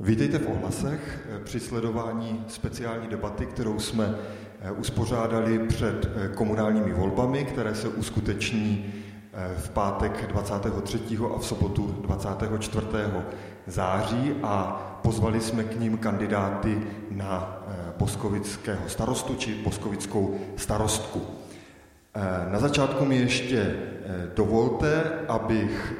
Vítejte v ohlasech při sledování speciální debaty, kterou jsme eh, uspořádali před eh, komunálními volbami, které se uskuteční eh, v pátek 23. a v sobotu 24. září a pozvali jsme k ním kandidáty na boskovického starostu či boskovickou starostku. Na začátku mi ještě dovolte, abych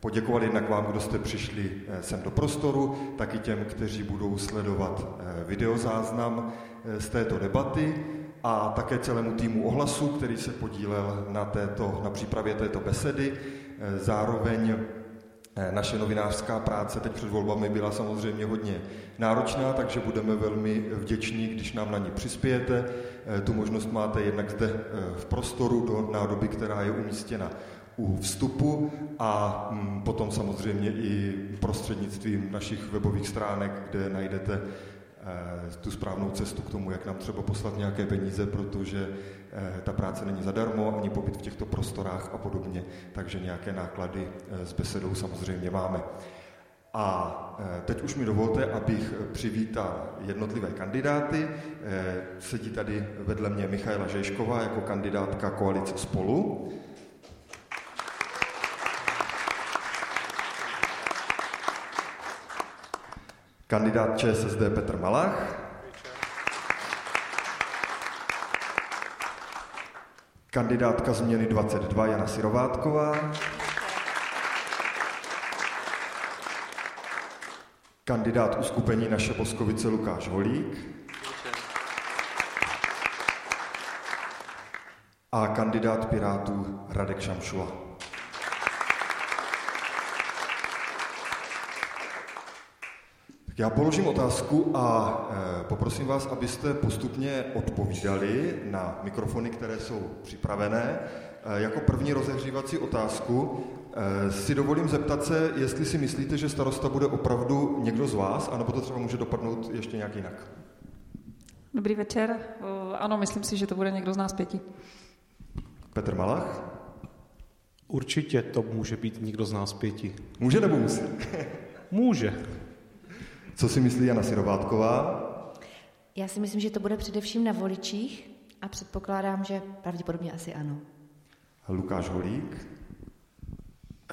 poděkovat jednak vám, kdo jste přišli eh, sem do prostoru, taky těm, kteří budou sledovat eh, videozáznam eh, z této debaty a také celému týmu ohlasu, který se podílel na, této, na přípravě této besedy. Zároveň naše novinářská práce teď před volbami byla samozřejmě hodně náročná, takže budeme velmi vděční, když nám na ní přispějete. Tu možnost máte jednak zde v prostoru do nádoby, která je umístěna u vstupu a mm, potom samozřejmě i prostřednictvím našich webových stránek, kde najdete eh, tu správnou cestu k tomu, jak nám třeba poslat nějaké peníze, protože eh, ta práce není zadarmo, ani pobyt v těchto prostorách a podobně, takže nějaké náklady eh, s besedou samozřejmě máme. A teď už mi dovolte, abych přivítal jednotlivé kandidáty. Sedí tady vedle mě Michaela Žejšková jako kandidátka koalice Spolu. Kandidát ČSSD Petr Malach. Kandidátka změny 22 Jana Sirovátková. Kandidát uskupení naše Boskovice Lukáš Holík. A kandidát Pirátů Radek Šamšula. Já položím otázku a e, poprosím vás, abyste postupně odpovídali na mikrofony, které jsou připravené. E, jako první rozehřívací otázku e, si dovolím zeptat se, jestli si myslíte, že starosta bude opravdu někdo z vás, anebo to třeba může dopadnout ještě nějak jinak. Dobrý večer. Ano, myslím si, že to bude někdo z nás pěti. Petr Malach? Určitě to může být někdo z nás pěti. Může nebo musí? může. Co si myslí Jana Sirovátková? Já si myslím, že to bude především na voličích a předpokládám, že pravděpodobně asi ano. Lukáš Holík?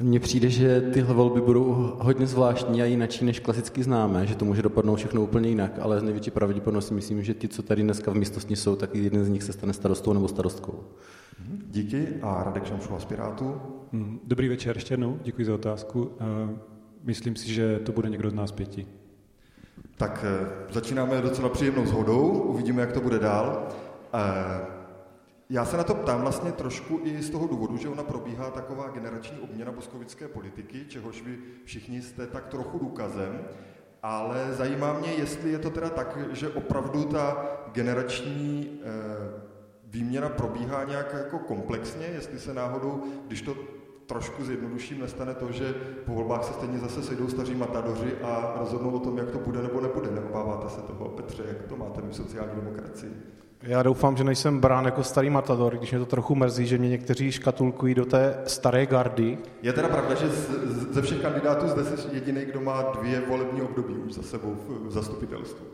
Mně přijde, že tyhle volby budou hodně zvláštní a jinačí než klasicky známe, že to může dopadnout všechno úplně jinak, ale z největší pravděpodobností myslím, že ti, co tady dneska v místnosti jsou, tak jeden z nich se stane starostou nebo starostkou. Mhm, díky a Radek Šamšula z Pirátu. Mhm, dobrý večer ještě jednou, děkuji za otázku. Myslím si, že to bude někdo z nás pěti. Tak eh, začínáme docela příjemnou shodou, uvidíme, jak to bude dál. Eh, já se na to ptám vlastně trošku i z toho důvodu, že ona probíhá taková generační obměna boskovické politiky, čehož vy všichni jste tak trochu důkazem, ale zajímá mě, jestli je to teda tak, že opravdu ta generační eh, výměna probíhá nějak jako komplexně, jestli se náhodou, když to trošku zjednoduším, nestane to, že po volbách se stejně zase sejdou staří matadoři a rozhodnou o tom, jak to bude nebo nebude. Neobáváte se toho, Petře, jak to máte v sociální demokracii? Já doufám, že nejsem brán jako starý matador, když mě to trochu mrzí, že mě někteří škatulkují do té staré gardy. Je teda pravda, že ze všech kandidátů zde jsi jediný, kdo má dvě volební období už za sebou v zastupitelstvu.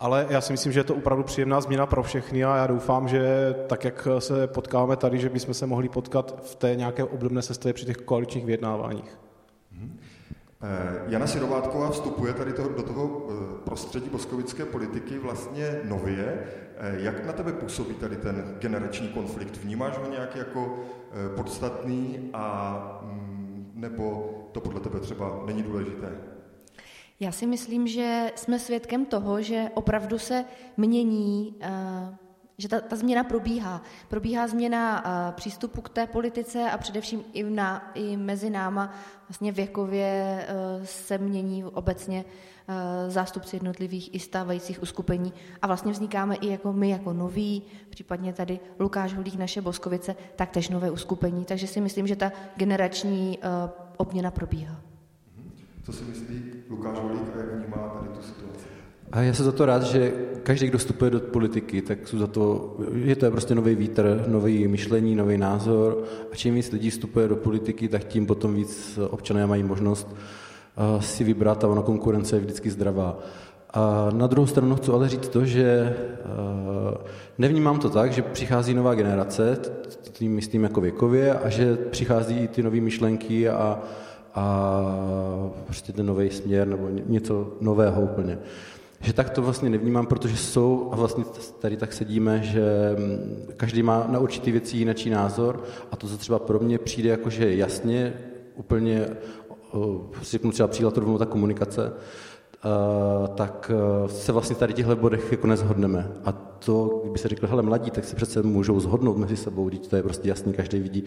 Ale já si myslím, že je to opravdu příjemná změna pro všechny a já doufám, že tak, jak se potkáváme tady, že bychom se mohli potkat v té nějaké obdobné sestavě při těch koaličních vyjednáváních. Hmm. Jana Sirovátková vstupuje tady to, do toho eh, prostředí boskovické politiky vlastně nově. Eh, jak na tebe působí tady ten generační konflikt? Vnímáš ho nějak jako podstatný a mm, nebo to podle tebe třeba není důležité? Já si myslím, že jsme svědkem toho, že opravdu se mění, eh, že ta, ta změna probíhá. Probíhá změna eh, přístupu k té politice a především i, na, i mezi náma vlastně věkově eh, se mění obecně zástupci jednotlivých i stávajících uskupení a vlastně vznikáme i jako my, jako noví, případně tady Lukáš Holík, naše Boskovice, taktéž nové uskupení. Takže si myslím, že ta generační obměna probíhá. Co si myslí Lukáš Volík a jak vnímá tady tu situaci? A já jsem za to rád, že každý, kdo vstupuje do politiky, tak jsou za to, je to prostě nový vítr, nový myšlení, nový názor a čím víc lidí vstupuje do politiky, tak tím potom víc občané mají možnost si vybrat a ona konkurence je vždycky zdravá. A na druhou stranu chci ale říct to, že nevnímám to tak, že přichází nová generace, tím myslím jako věkově, a že přichází i ty nové myšlenky a, a prostě ten nový směr nebo něco nového úplně. Že tak to vlastně nevnímám, protože jsou, a vlastně tady tak sedíme, že mm, každý má na určitý věci jiný názor a to, co třeba pro mě přijde jako, že jasně, úplně, řeknu třeba příklad rovnou ta komunikace, tak uh, se vlastně tady těchto bodech jako nezhodneme. A to, kdyby se řekl, hele, mladí, tak se přece můžou zhodnout mezi sebou, teď to je prostě jasný, každý vidí,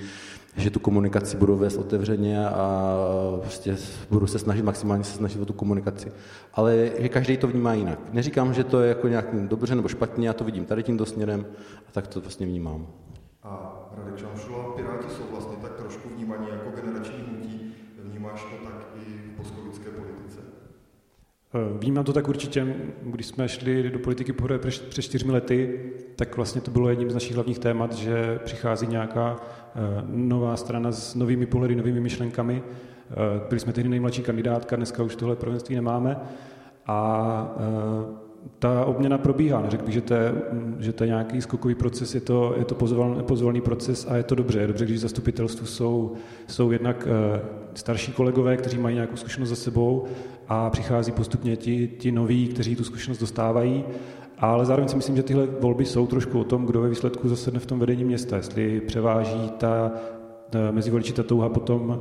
že tu komunikaci budou vést otevřeně a prostě budu se snažit, maximálně se snažit o tu komunikaci. Ale že každý to vnímá jinak. Neříkám, že to je jako nějak dobře nebo špatně, já to vidím tady tímto směrem a tak to vlastně vnímám. A Radek Čamšula, Piráti jsou vlastně tak trošku vnímaní vnímám to tak určitě, když jsme šli do politiky poprvé před čtyřmi lety, tak vlastně to bylo jedním z našich hlavních témat, že přichází nějaká eh, nová strana s novými pohledy, novými myšlenkami. Eh, byli jsme tehdy nejmladší kandidátka, dneska už tohle prvenství nemáme. A ta obměna probíhá. Neřekl bych, že to je, že to je nějaký skokový proces, je to, je to pozvolný, pozvolný proces a je to dobře. Je dobře, když zastupitelstvu jsou, jsou jednak uh, starší kolegové, kteří mají nějakou zkušenost za sebou a přichází postupně ti, ti noví, kteří tu zkušenost dostávají. Ale zároveň si myslím, že tyhle volby jsou trošku o tom, kdo ve výsledku zasedne v tom vedení města. Jestli převáží ta, ta mezi voliči ta touha potom, uh,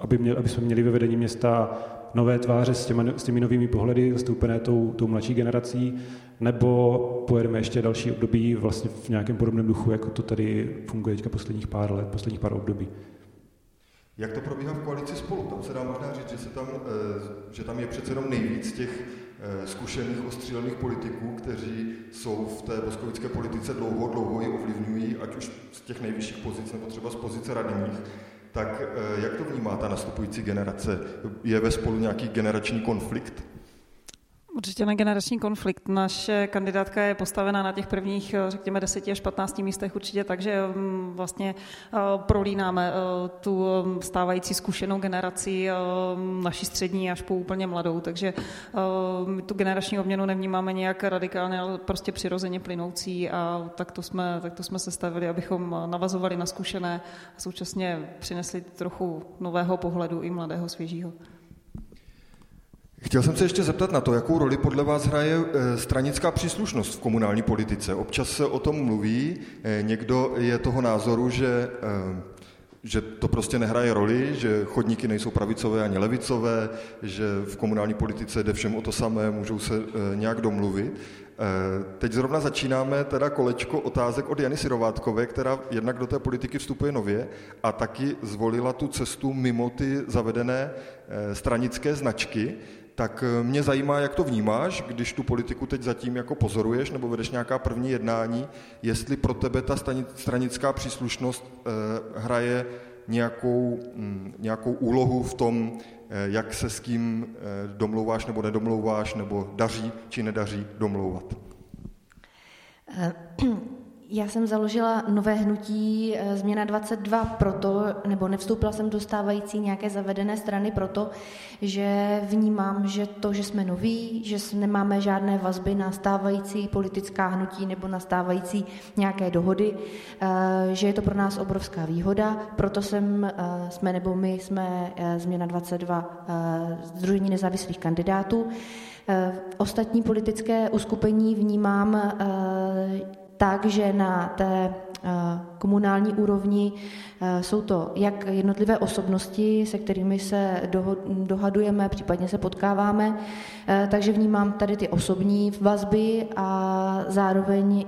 aby, měl, aby jsme měli ve vedení města nové tváře s, těma, s těmi novými pohledy, zastoupené tou, tou mladší generací, nebo pojedeme ještě další období vlastně v nějakém podobném duchu, jako to tady funguje teďka posledních pár let, posledních pár období. Jak to probíhá v koalici spolu? Tam se dá možná říct, že, se tam, eh, že tam je přece jenom nejvíc těch eh, zkušených, ostřílených politiků, kteří jsou v té boskovické politice dlouho, dlouho ji ovlivňují, ať už z těch nejvyšších pozic, nebo třeba z pozice radních. Tak eh, jak to vnímá ta nastupující generace? Je ve spolu nějaký generační konflikt? Určitě na generační konflikt. Naše kandidátka je postavena na těch prvních, eh, řekněme, 10 až 15 místech určitě tak, že mm, vlastně eh, prolínáme tu stávající zkušenou generaci, naší střední až po úplně mladou, takže my tu generační obměnu nevnímáme nějak radikálně, ale prostě přirozeně plynoucí a tak to jsme, tak to jsme sestavili, abychom navazovali na zkušené a současně přinesli trochu nového pohledu i mladého, svěžího. Chtěl jsem se ještě zeptat na to, jakou roli podle vás hraje eh, stranická příslušnost v komunální politice. Občas se o tom mluví, eh, někdo je toho názoru, že, eh, že to prostě nehraje roli, že chodníky nejsou pravicové ani levicové, že v komunální politice jde všem o to samé, můžou se nějak domluvit. Teď zrovna začínáme teda kolečko otázek od Jany Sirovátkové, která jednak do té politiky vstupuje nově a taky zvolila tu cestu mimo ty zavedené stranické značky tak eh, mě zajímá, jak to vnímáš, když tu politiku teď zatím jako pozoruješ nebo vedeš nějaká první jednání, jestli pro tebe ta stranická příslušnost eh, hraje nějakou, hm, nějakou úlohu v tom, eh, jak se s kým domlouváš nebo nedomlouváš, nebo daří či nedaří domlouvat. Já jsem založila nové hnutí eh, Změna 22 proto, nebo nevstoupila jsem do stávající nějaké zavedené strany proto, že vnímám, že to, že jsme noví, že nemáme žádné vazby na stávající politická hnutí nebo na stávající nějaké dohody, eh, že je to pro nás obrovská výhoda, proto jsem, eh, jsme nebo my jsme Změna 22 Združení nezávislých kandidátů. Ostatní politické uskupení vnímám tak, že na té eh, komunální úrovni eh, jsou to jak jednotlivé osobnosti, se kterými se dohadujeme, případně se potkáváme, eh, takže vnímám tady ty osobní vazby a zároveň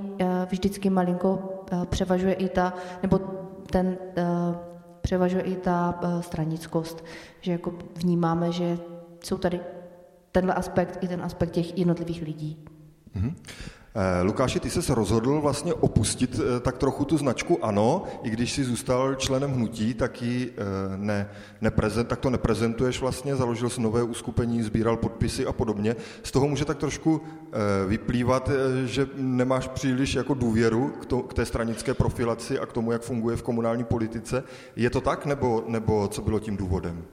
vždycky malinko převažuje i ta, nebo ten převažuje i ta stranickost, že jako vnímáme, že jsou tady tenhle aspekt i ten aspekt těch jednotlivých lidí. Mm-hmm. Eh, Lukáši, ty se rozhodl vlastně opustit eh, tak trochu tu značku ANO, i když jsi zůstal členem hnutí, tak, ji eh, ne, neprezent, tak to neprezentuješ vlastně, založil jsi nové uskupení, sbíral podpisy a podobně. Z toho může tak trošku vyplývat, že nemáš příliš jako důvěru k, to, k té stranické profilaci a k tomu, jak funguje v komunální politice. Je to tak, nebo, nebo co bylo tím důvodem?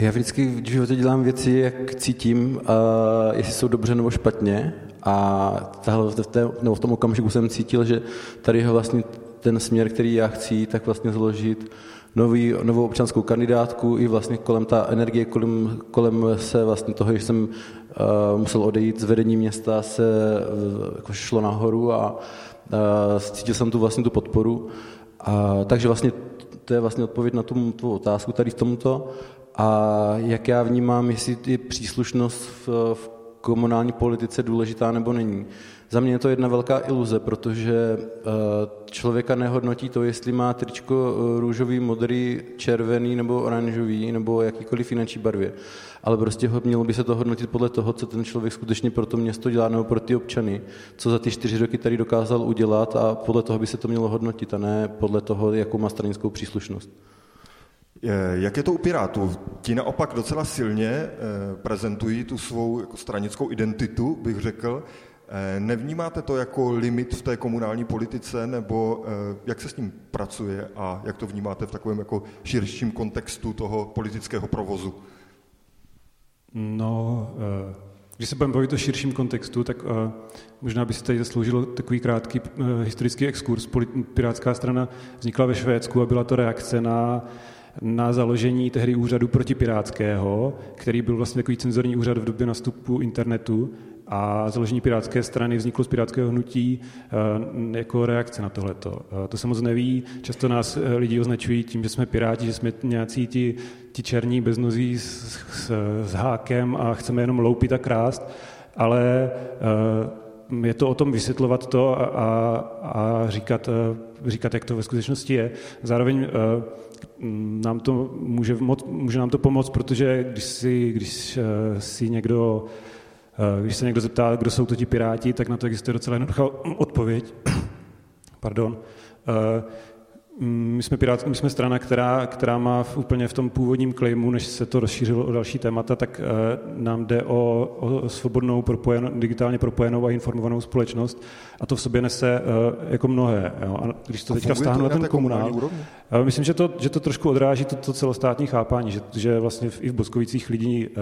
Já vždycky v životě dělám věci, jak cítím, uh, jestli jsou dobře nebo špatně. A tahle, v, té, nebo v tom okamžiku jsem cítil, že tady je vlastně ten směr, který já chci, tak vlastně zložit nový, novou občanskou kandidátku i vlastně kolem ta energie, kolem, kolem se vlastně toho, že jsem uh, musel odejít z vedení města, se uh, jako šlo nahoru a uh, cítil jsem tu vlastně tu podporu. A, takže vlastně to je vlastně odpověď na tu, tu otázku tady v tomto. A jak já vnímám, jestli je příslušnost v, v komunální politice důležitá nebo není. Za mě je to jedna velká iluze, protože eh, člověka nehodnotí to, jestli má tričko eh, růžový, modrý, červený nebo oranžový nebo jakýkoliv finanční barvě. Ale prostě mělo by se to hodnotit podle toho, co ten člověk skutečně pro to město dělá nebo pro ty občany, co za ty čtyři roky tady dokázal udělat a podle toho by se to mělo hodnotit a ne podle toho, jakou má stranickou příslušnost. Jak je to u Pirátů? Ti naopak docela silně eh, prezentují tu svou jako stranickou identitu, bych řekl. Eh, nevnímáte to jako limit v té komunální politice, nebo eh, jak se s tím pracuje a jak to vnímáte v takovém jako širším kontextu toho politického provozu? No, když se budeme bavit o širším kontextu, tak možná by se tady zasloužilo takový krátký historický exkurs. Pirátská strana vznikla ve Švédsku a byla to reakce na na založení tehdy úřadu protipirátského, který byl vlastně takový cenzorní úřad v době nastupu internetu a založení pirátské strany vzniklo z pirátského hnutí eh, jako reakce na tohleto. Eh, to se moc neví, často nás eh, lidi označují tím, že jsme piráti, že jsme nějací ti, ti černí beznozí s, s, s hákem a chceme jenom loupit a krást, ale je to o tom vysvětlovat to a, a, a říkat, říkat, jak to ve skutečnosti je. Zároveň nám to může, moc, může nám to pomoct, protože když si, když eh, si někdo, eh, když se někdo zeptá, kdo jsou to ti piráti, tak na to existuje docela jednoduchá odpověď. Pardon. Eh, Mm, my jsme, pirát, my jsme strana, která, která má v, úplně v tom původním klejmu, než se to rozšířilo o další témata, tak uh, nám jde o, o svobodnou, propojenou, digitálně propojenou a informovanou společnost a to v sobě nese uh, jako mnohé. Jo. A když to a teďka vztáhnu na ten komunál, uh, myslím, že to, že to trošku odráží to, to celostátní chápání, že, že vlastně v, i v Boskovicích lidí uh,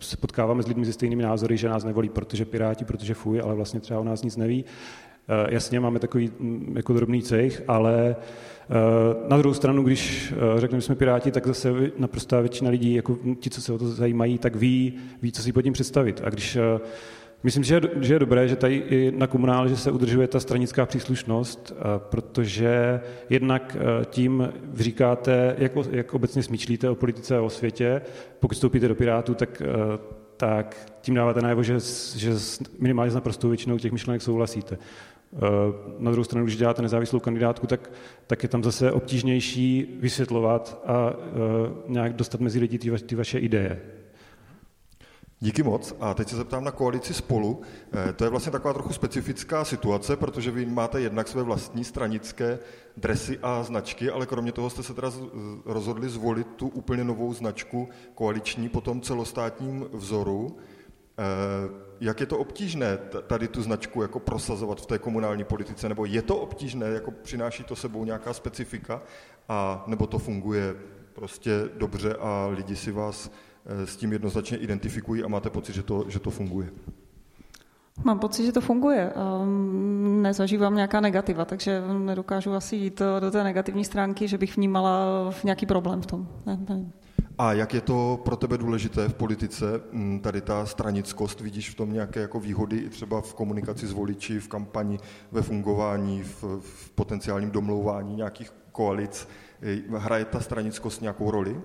se potkáváme s lidmi se stejnými názory, že nás nevolí, protože piráti, protože fuj, ale vlastně třeba o nás nic neví. Uh, jasně, máme takový um, jako drobný cech, ale Eh, na druhou stranu, když eh, řekneme, že jsme Piráti, tak zase naprostá většina lidí, jako ti, co se o to zajímají, tak ví, ví co si pod tím představit. A když eh, Myslím, že je, že je dobré, že tady i na komunále že se udržuje ta stranická příslušnost, protože jednak tím říkáte, jak, jak obecně smýšlíte o politice a o světě. Pokud vstoupíte do Pirátů, tak, tak tím dáváte najevo, že, že minimálně s naprostou většinou těch myšlenek souhlasíte. Eh, na druhou stranu, když děláte nezávislou kandidátku, tak, tak je tam zase obtížnější vysvětlovat a eh, nějak dostat mezi lidi ty, ty vaše ideje. Díky moc. A teď se zeptám na koalici spolu. Eh, to je vlastně taková trochu specifická situace, protože vy máte jednak své vlastní stranické dresy a značky, ale kromě toho jste se teda rozhodli zvolit tu úplně novou značku koaliční po tom celostátním vzoru. Jak je to obtížné tady tu značku jako prosazovat v té komunální politice, nebo je to obtížné, jako přináší to sebou nějaká specifika, a nebo to funguje prostě dobře a lidi si vás eh, s tím jednoznačně identifikují a máte pocit, že to, že to funguje? Mám pocit, že to funguje. Nezažívám nějaká negativa, takže nedokážu asi jít do té negativní stránky, že bych vnímala nějaký problém v tom. Ne, ne. A jak je to pro tebe důležité v politice, mm, tady ta stranickost, vidíš v tom nějaké jako výhody i třeba v komunikaci s voliči, v kampani, ve fungování, v, v potenciálním domlouvání nějakých koalic? Hraje ta stranickost nějakou roli?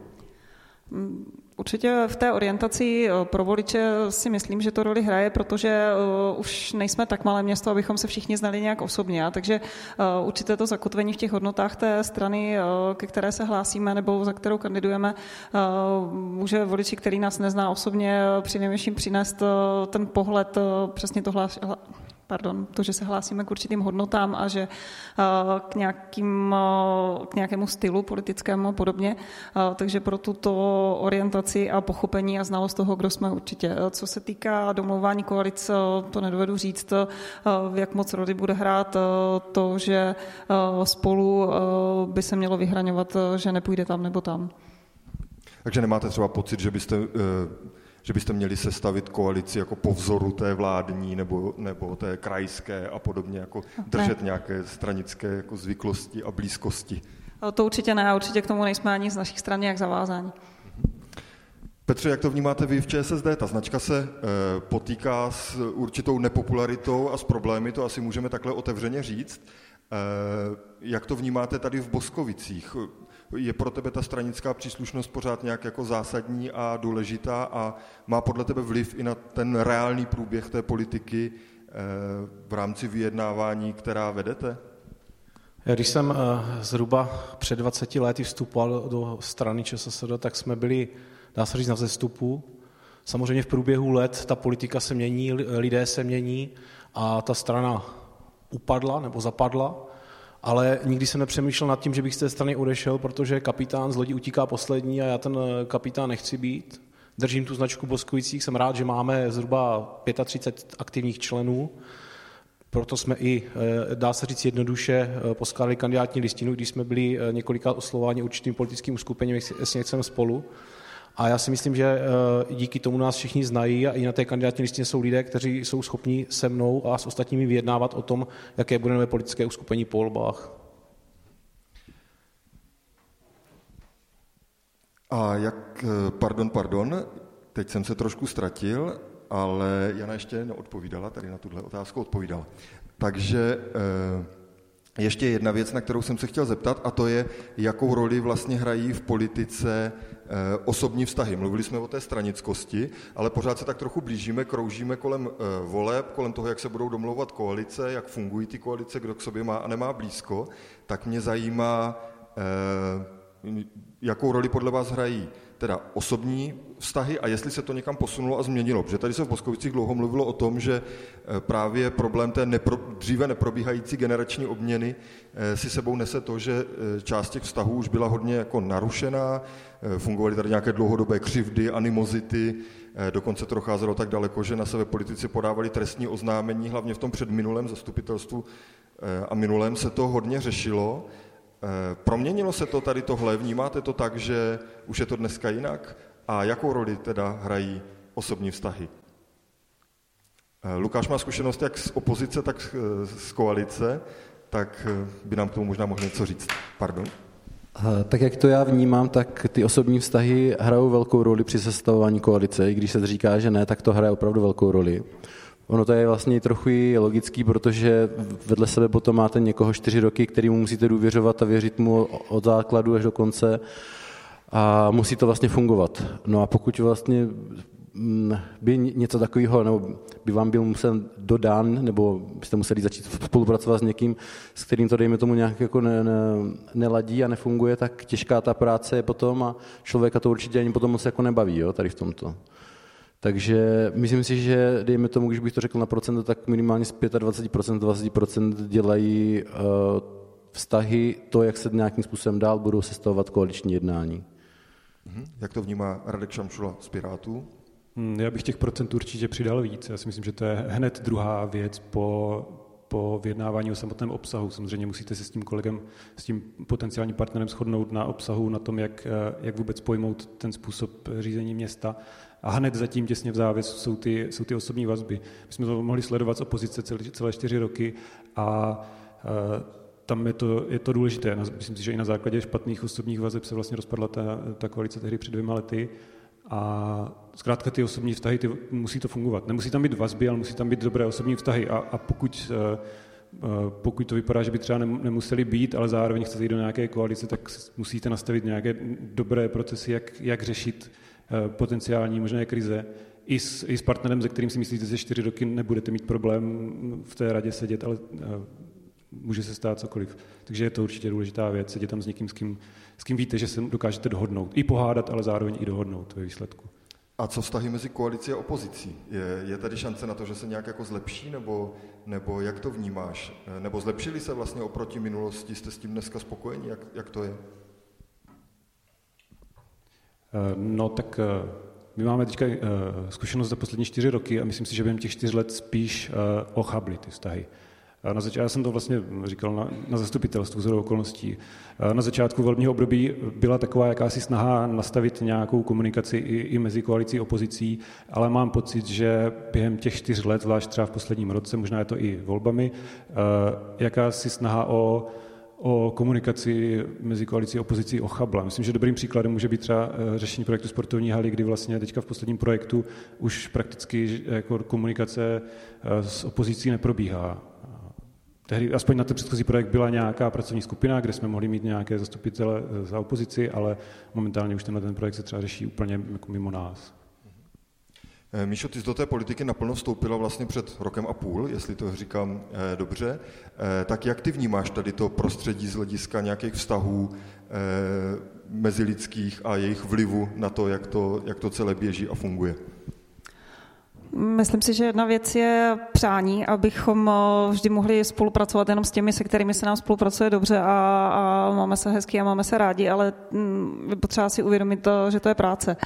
Mm, určitě v té orientaci eh, pro voliče si myslím, že to roli hraje, protože eh, už nejsme tak malé město, abychom se všichni znali nějak osobně. Takže eh, určitě to zakotvení v těch hodnotách té strany, ke které se hlásíme nebo za kterou kandidujeme, může voliči, který nás nezná osobně, při nejmenším přinést ten pohled přesně to hlás, pardon, to, že se hlásíme k určitým hodnotám a že eh, k, nějakým, eh, k nějakému stylu politickému a podobně. Eh, takže pro tuto orientaci a pochopení a znalost toho, kdo jsme určitě. Co se týká domlouvání koalic, to nedovedu říct, jak moc rody bude hrát to, že spolu by se mělo vyhraňovat, že nepůjde tam nebo tam. Takže nemáte třeba pocit, že byste, že byste měli sestavit koalici jako po vzoru té vládní nebo, nebo té krajské a podobně, jako držet ne. nějaké stranické jako zvyklosti a blízkosti? To určitě ne, a určitě k tomu nejsme ani z našich stran nějak zavázáni. Petře, jak to vnímáte vy v ČSSD? Ta značka se e, potýká s určitou nepopularitou a s problémy, to asi můžeme takhle otevřeně říct. E, jak to vnímáte tady v Boskovicích? Je pro tebe ta stranická příslušnost pořád nějak jako zásadní a důležitá a má podle tebe vliv i na ten reálný průběh té politiky e, v rámci vyjednávání, která vedete? Když jsem zhruba před 20 lety vstupoval do strany ČSSD, tak jsme byli dá se říct, na vzestupu. Samozřejmě v průběhu let ta politika se mění, lidé se mění a ta strana upadla nebo zapadla, ale nikdy jsem nepřemýšlel nad tím, že bych z té strany odešel, protože kapitán z lodi utíká poslední a já ten kapitán nechci být. Držím tu značku Boskovících, jsem rád, že máme zhruba 35 aktivních členů, proto jsme i, eh, dá se říct jednoduše, eh, poskládali kandidátní listinu, když jsme byli eh, několikrát oslovováni určitým politickým uskupením, jestli nechceme spolu. A já si myslím, že eh, díky tomu nás všichni znají a i na té kandidátní listině jsou lidé, kteří jsou schopni se mnou a s ostatními vyjednávat o tom, jaké bude nové politické uskupení po volbách. A jak, eh, pardon, pardon, teď jsem se trošku ztratil, ale Jana ještě neodpovídala, tady na tuhle otázku odpovídala. Takže eh, ještě jedna věc, na kterou jsem se chtěl zeptat, a to je, jakou roli vlastně hrají v politice osobní vztahy. Mluvili jsme o té stranickosti, ale pořád se tak trochu blížíme, kroužíme kolem eh, voleb, kolem toho, jak se budou domlouvat koalice, jak fungují ty koalice, kdo k sobě má a nemá blízko, tak mě zajímá, eh, jakou roli podle vás hrají teda osobní vztahy a jestli se to někam posunulo a změnilo. Protože tady se v Boskovicích dlouho mluvilo o tom, že eh, právě problém té nepro, dříve neprobíhající generační obměny eh, si sebou nese to, že eh, část těch vztahů už byla hodně jako narušená, fungovaly tady nějaké dlouhodobé křivdy, animozity, dokonce to docházelo tak daleko, že na sebe politici podávali trestní oznámení, hlavně v tom předminulém zastupitelstvu a minulém se to hodně řešilo. Eh, proměnilo se to tady tohle? Vnímáte to tak, že už je to dneska jinak? A jakou roli teda hrají osobní vztahy? Eh, Lukáš má zkušenost jak z opozice, tak z koalice, tak eh, by nám k tomu možná mohl něco říct. Pardon. Tak jak to já vnímám, tak ty osobní vztahy hrajou velkou roli při sestavování koalice. I když se říká, že ne, tak to hraje opravdu velkou roli. Ono to je vlastně trochu i logický, protože vedle sebe potom máte někoho čtyři roky, kterýmu musíte důvěřovat a věřit mu od základu až do konce a musí to vlastně fungovat. No a pokud vlastně by něco takového, nebo by vám byl musel dodán, nebo byste museli začít spolupracovat s někým, s kterým to, dejme tomu, nějak jako ne, ne, neladí a nefunguje, tak těžká ta práce je potom a člověka to určitě ani potom moc jako nebaví, jo, tady v tomto. Takže myslím si, že dejme tomu, když bych to řekl na procento, tak minimálně z 25%, 20% dělají uh, vztahy, to, jak se nějakým způsobem dál budou sestavovat koaliční jednání. Mhm. Jak to vnímá Radek Šamšula z Pirátů? Hmm, já bych těch procent určitě přidal víc. Já si myslím, že to je hned druhá věc po, po vyjednávání o samotném obsahu. Samozřejmě musíte se s tím kolegem, s tím potenciálním partnerem shodnout na obsahu, na tom, jak, eh, jak vůbec pojmout ten způsob řízení města. A hned zatím těsně v závěsu jsou ty, jsou ty osobní vazby. My jsme to mohli sledovat z opozice celé, celé čtyři roky a uh, tam je to, je to důležité. Myslím si, že i na základě špatných osobních vazeb se vlastně rozpadla ta, ta koalice tehdy před dvěma lety. A zkrátka ty osobní vztahy, ty, musí to fungovat. Nemusí tam být vazby, ale musí tam být dobré osobní vztahy. A, a pokud, uh, pokud to vypadá, že by třeba nemuseli být, ale zároveň chcete jít do nějaké koalice, tak musíte nastavit nějaké dobré procesy, jak, jak řešit Eh, potenciální možné krize, i s, i s partnerem, se kterým si myslíte, že čtyři roky nebudete mít problém v té radě sedět, ale eh, může se stát cokoliv. Takže je to určitě důležitá věc, sedět tam s někým, s kým, s kým víte, že se dokážete dohodnout. I pohádat, ale zároveň i dohodnout ve výsledku. A co vztahy mezi koalicí a opozicí? Je, je tady šance na to, že se nějak jako zlepší, nebo, nebo jak to vnímáš? Nebo zlepšili se vlastně oproti minulosti? Jste s tím dneska spokojeni? Jak, jak to je? Eh, no tak eh, my máme teďka eh, zkušenost za poslední čtyři roky a myslím si, že během těch čtyř let spíš ochably ty vztahy. Na zač- já jsem to vlastně říkal na, na zastupitelstvu z okolností. Na začátku volebního období byla taková jakási snaha nastavit nějakou komunikaci i, i mezi koalicí a opozicí, ale mám pocit, že během těch čtyř let, zvlášť třeba v posledním roce, možná je to i volbami, jakási snaha o o komunikaci mezi koalicí a opozicí ochabla. Myslím, že dobrým příkladem může být třeba eh, řešení projektu sportovní haly, kdy vlastně teďka v posledním projektu už prakticky jako komunikace eh, s opozicí neprobíhá. Tehdy, aspoň na ten předchozí projekt byla nějaká pracovní skupina, kde jsme mohli mít nějaké zastupitele eh, za opozici, ale momentálně už tenhle ten projekt se třeba řeší úplně jako mimo nás. Eh, Míšo, ty jsi do té politiky naplno vstoupila vlastně před rokem a půl, jestli to říkám eh, dobře. Eh, tak jak ty vnímáš tady to prostředí z hlediska nějakých vztahů eh, mezilidských a jejich vlivu na to, jak to, jak to celé běží a funguje? Myslím si, že jedna věc je přání, abychom eh, vždy mohli spolupracovat jenom s těmi, se kterými se nám spolupracuje dobře a, a máme se hezky a máme se rádi, ale mm, je potřeba si uvědomit, to, že to je práce.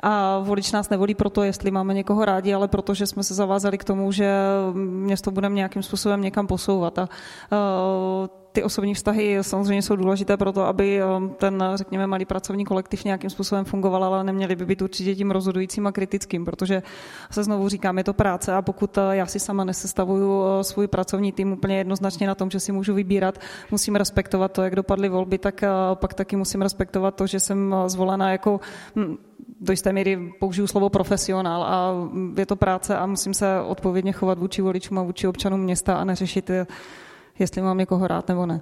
A volič nás nevolí proto, jestli máme někoho rádi, ale protože jsme se zavázali k tomu, že město budeme nějakým způsobem někam posouvat. A, uh, ty osobní vztahy samozřejmě jsou důležité pro to, aby ten, řekněme, malý pracovní kolektiv nějakým způsobem fungoval, ale neměli by být určitě tím rozhodujícím a kritickým, protože se znovu říkám, je to práce a pokud já si sama nesestavuju svůj pracovní tým úplně jednoznačně na tom, že si můžu vybírat, musím respektovat to, jak dopadly volby, tak pak taky musím respektovat to, že jsem zvolena jako hm, do jisté míry použiju slovo profesionál a je to práce a musím se odpovědně chovat vůči voličům a vůči občanům města a neřešit, jestli mám někoho rád nebo ne.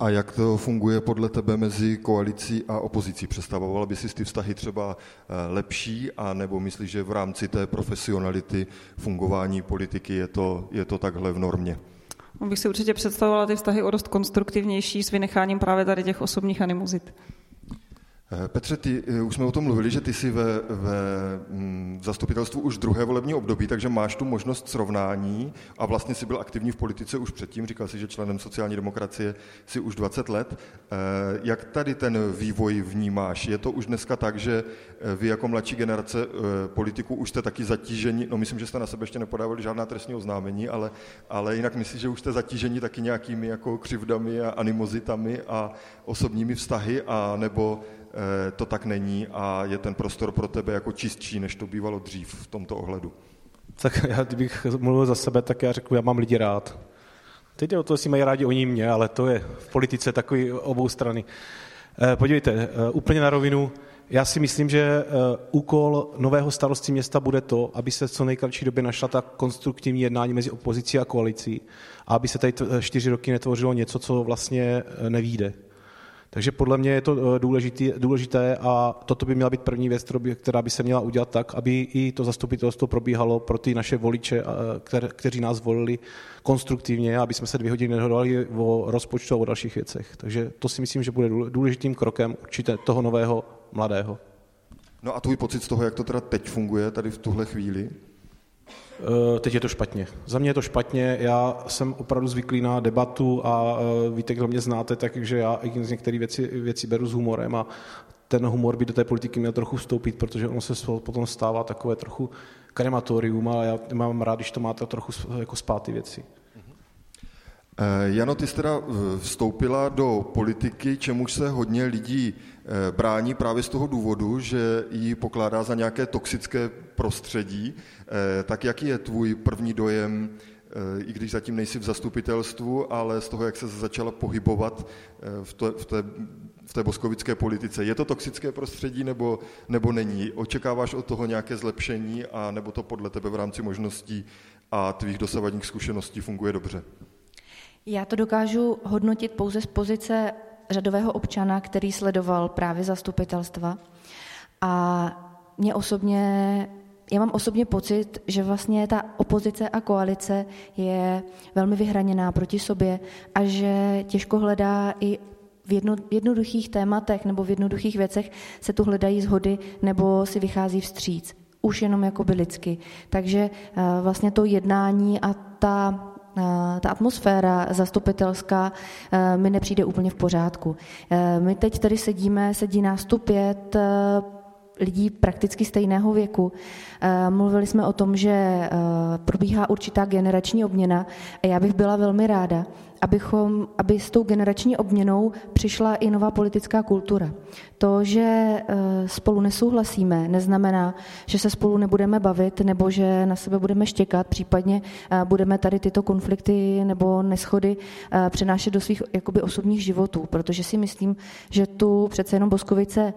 A jak to funguje podle tebe mezi koalicí a opozicí? Představovala by si ty vztahy třeba eh, lepší, a nebo myslíš, že v rámci té profesionality fungování politiky je to, je to takhle v normě? Bych si určitě představovala ty vztahy o dost konstruktivnější s vynecháním právě tady těch osobních animozit. Eh, Petře, ty, eh, už jsme o tom mluvili, že ty jsi ve, ve mm, zastupitelstvu už druhé volební období, takže máš tu možnost srovnání a vlastně si byl aktivní v politice už předtím, říkal si, že členem sociální demokracie si už 20 let. Eh, jak tady ten vývoj vnímáš? Je to už dneska tak, že vy jako mladší generace politiku už jste taky zatíženi, no myslím, že jste na sebe ještě nepodávali žádná trestní oznámení, ale, ale jinak myslím, že už jste zatíženi taky nějakými jako křivdami a animozitami a osobními vztahy, a nebo to tak není a je ten prostor pro tebe jako čistší, než to bývalo dřív v tomto ohledu? Tak já, kdybych mluvil za sebe, tak já řeknu, já mám lidi rád. Teď je o to, jestli mají rádi oni mě, ale to je v politice takový obou strany. Eh, podívejte, eh, úplně na rovinu, já si myslím, že úkol nového starosty města bude to, aby se co nejkratší době našla ta konstruktivní jednání mezi opozicí a koalicí a aby se tady čtyři roky netvořilo něco, co vlastně nevíde. Takže podle mě je to eh, důležitý, důležité a toto by měla být první věc, která by se měla udělat tak, aby i to zastupitelstvo probíhalo pro ty naše voliče, eh, kteří nás volili konstruktivně, aby jsme se dvě hodiny nehodovali o rozpočtu a o dalších věcech. Takže to si myslím, že bude důležitým krokem určitě toho nového mladého. No a tvůj pocit z toho, jak to teda teď funguje, tady v tuhle chvíli? Eh, teď je to špatně. Za mě je to špatně. Já jsem opravdu zvyklý na debatu a eh, víte, kdo mě znáte, takže já i z některých věcí, věcí beru s humorem a ten humor by do té politiky měl trochu vstoupit, protože on se potom stává takové trochu krematorium a já mám rád, když to máte trochu jako zpáty věci. Eh, Jano, ty jsi teda vstoupila do politiky, čemuž se hodně lidí Eh, brání právě z toho důvodu, že ji pokládá za nějaké toxické prostředí. Eh, tak jaký je tvůj první dojem, eh, i když zatím nejsi v zastupitelstvu, ale z toho, jak se začala pohybovat v, to, v, té, v té boskovické politice. Je to toxické prostředí nebo, nebo není? Očekáváš od toho nějaké zlepšení a nebo to podle tebe v rámci možností a tvých dosavadních zkušeností funguje dobře? Já to dokážu hodnotit pouze z pozice řadového občana, který sledoval právě zastupitelstva. A mě osobně, já mám osobně pocit, že vlastně ta opozice a koalice je velmi vyhraněná proti sobě a že těžko hledá i v jedno, jednoduchých tématech nebo v jednoduchých věcech se tu hledají zhody nebo si vychází vstříc. Už jenom jako by lidsky. Takže uh, vlastně to jednání a ta Eh, ta atmosféra zastupitelská eh, mi nepřijde úplně v pořádku. Eh, my teď tady sedíme, sedí nás tu pět, lidí prakticky stejného věku. Mluvili jsme o tom, že probíhá určitá generační obměna a já bych byla velmi ráda, abychom, aby s tou generační obměnou přišla i nová politická kultura. To, že eh, spolu nesouhlasíme, neznamená, že se spolu nebudeme bavit nebo že na sebe budeme štěkat, případně eh, budeme tady tyto konflikty nebo neschody eh, přenášet do svých jakoby osobních životů, protože si myslím, že tu přece jenom Boskovice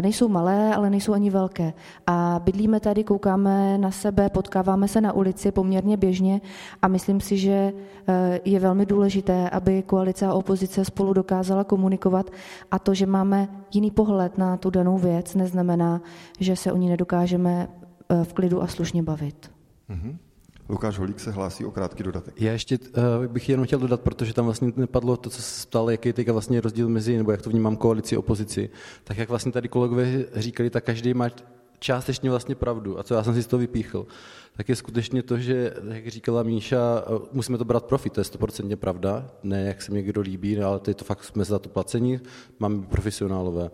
nejsou malé, ale nejsou ani velké. A bydlíme tady, koukáme na sebe, potkáváme se na ulici poměrně běžně a myslím si, že je velmi důležité, aby koalice a opozice spolu dokázala komunikovat a to, že máme jiný pohled na tu danou věc, neznamená, že se o ní nedokážeme eh, v klidu a slušně bavit. Mm-hmm. Lukáš Holík se hlásí o krátký dodatek. Já ještě uh, bych jenom chtěl dodat, protože tam vlastně nepadlo to, co se stalo, jaký je teďka vlastně rozdíl mezi, nebo jak to vnímám, koalici, opozici. Tak jak vlastně tady kolegové říkali, tak každý má částečně vlastně pravdu. A co já jsem si z toho vypíchl, tak je skutečně to, že, jak říkala Míša, musíme to brát profit, to je stoprocentně pravda, ne jak se mi kdo líbí, ale to je to fakt, jsme za to placení, máme profesionálové.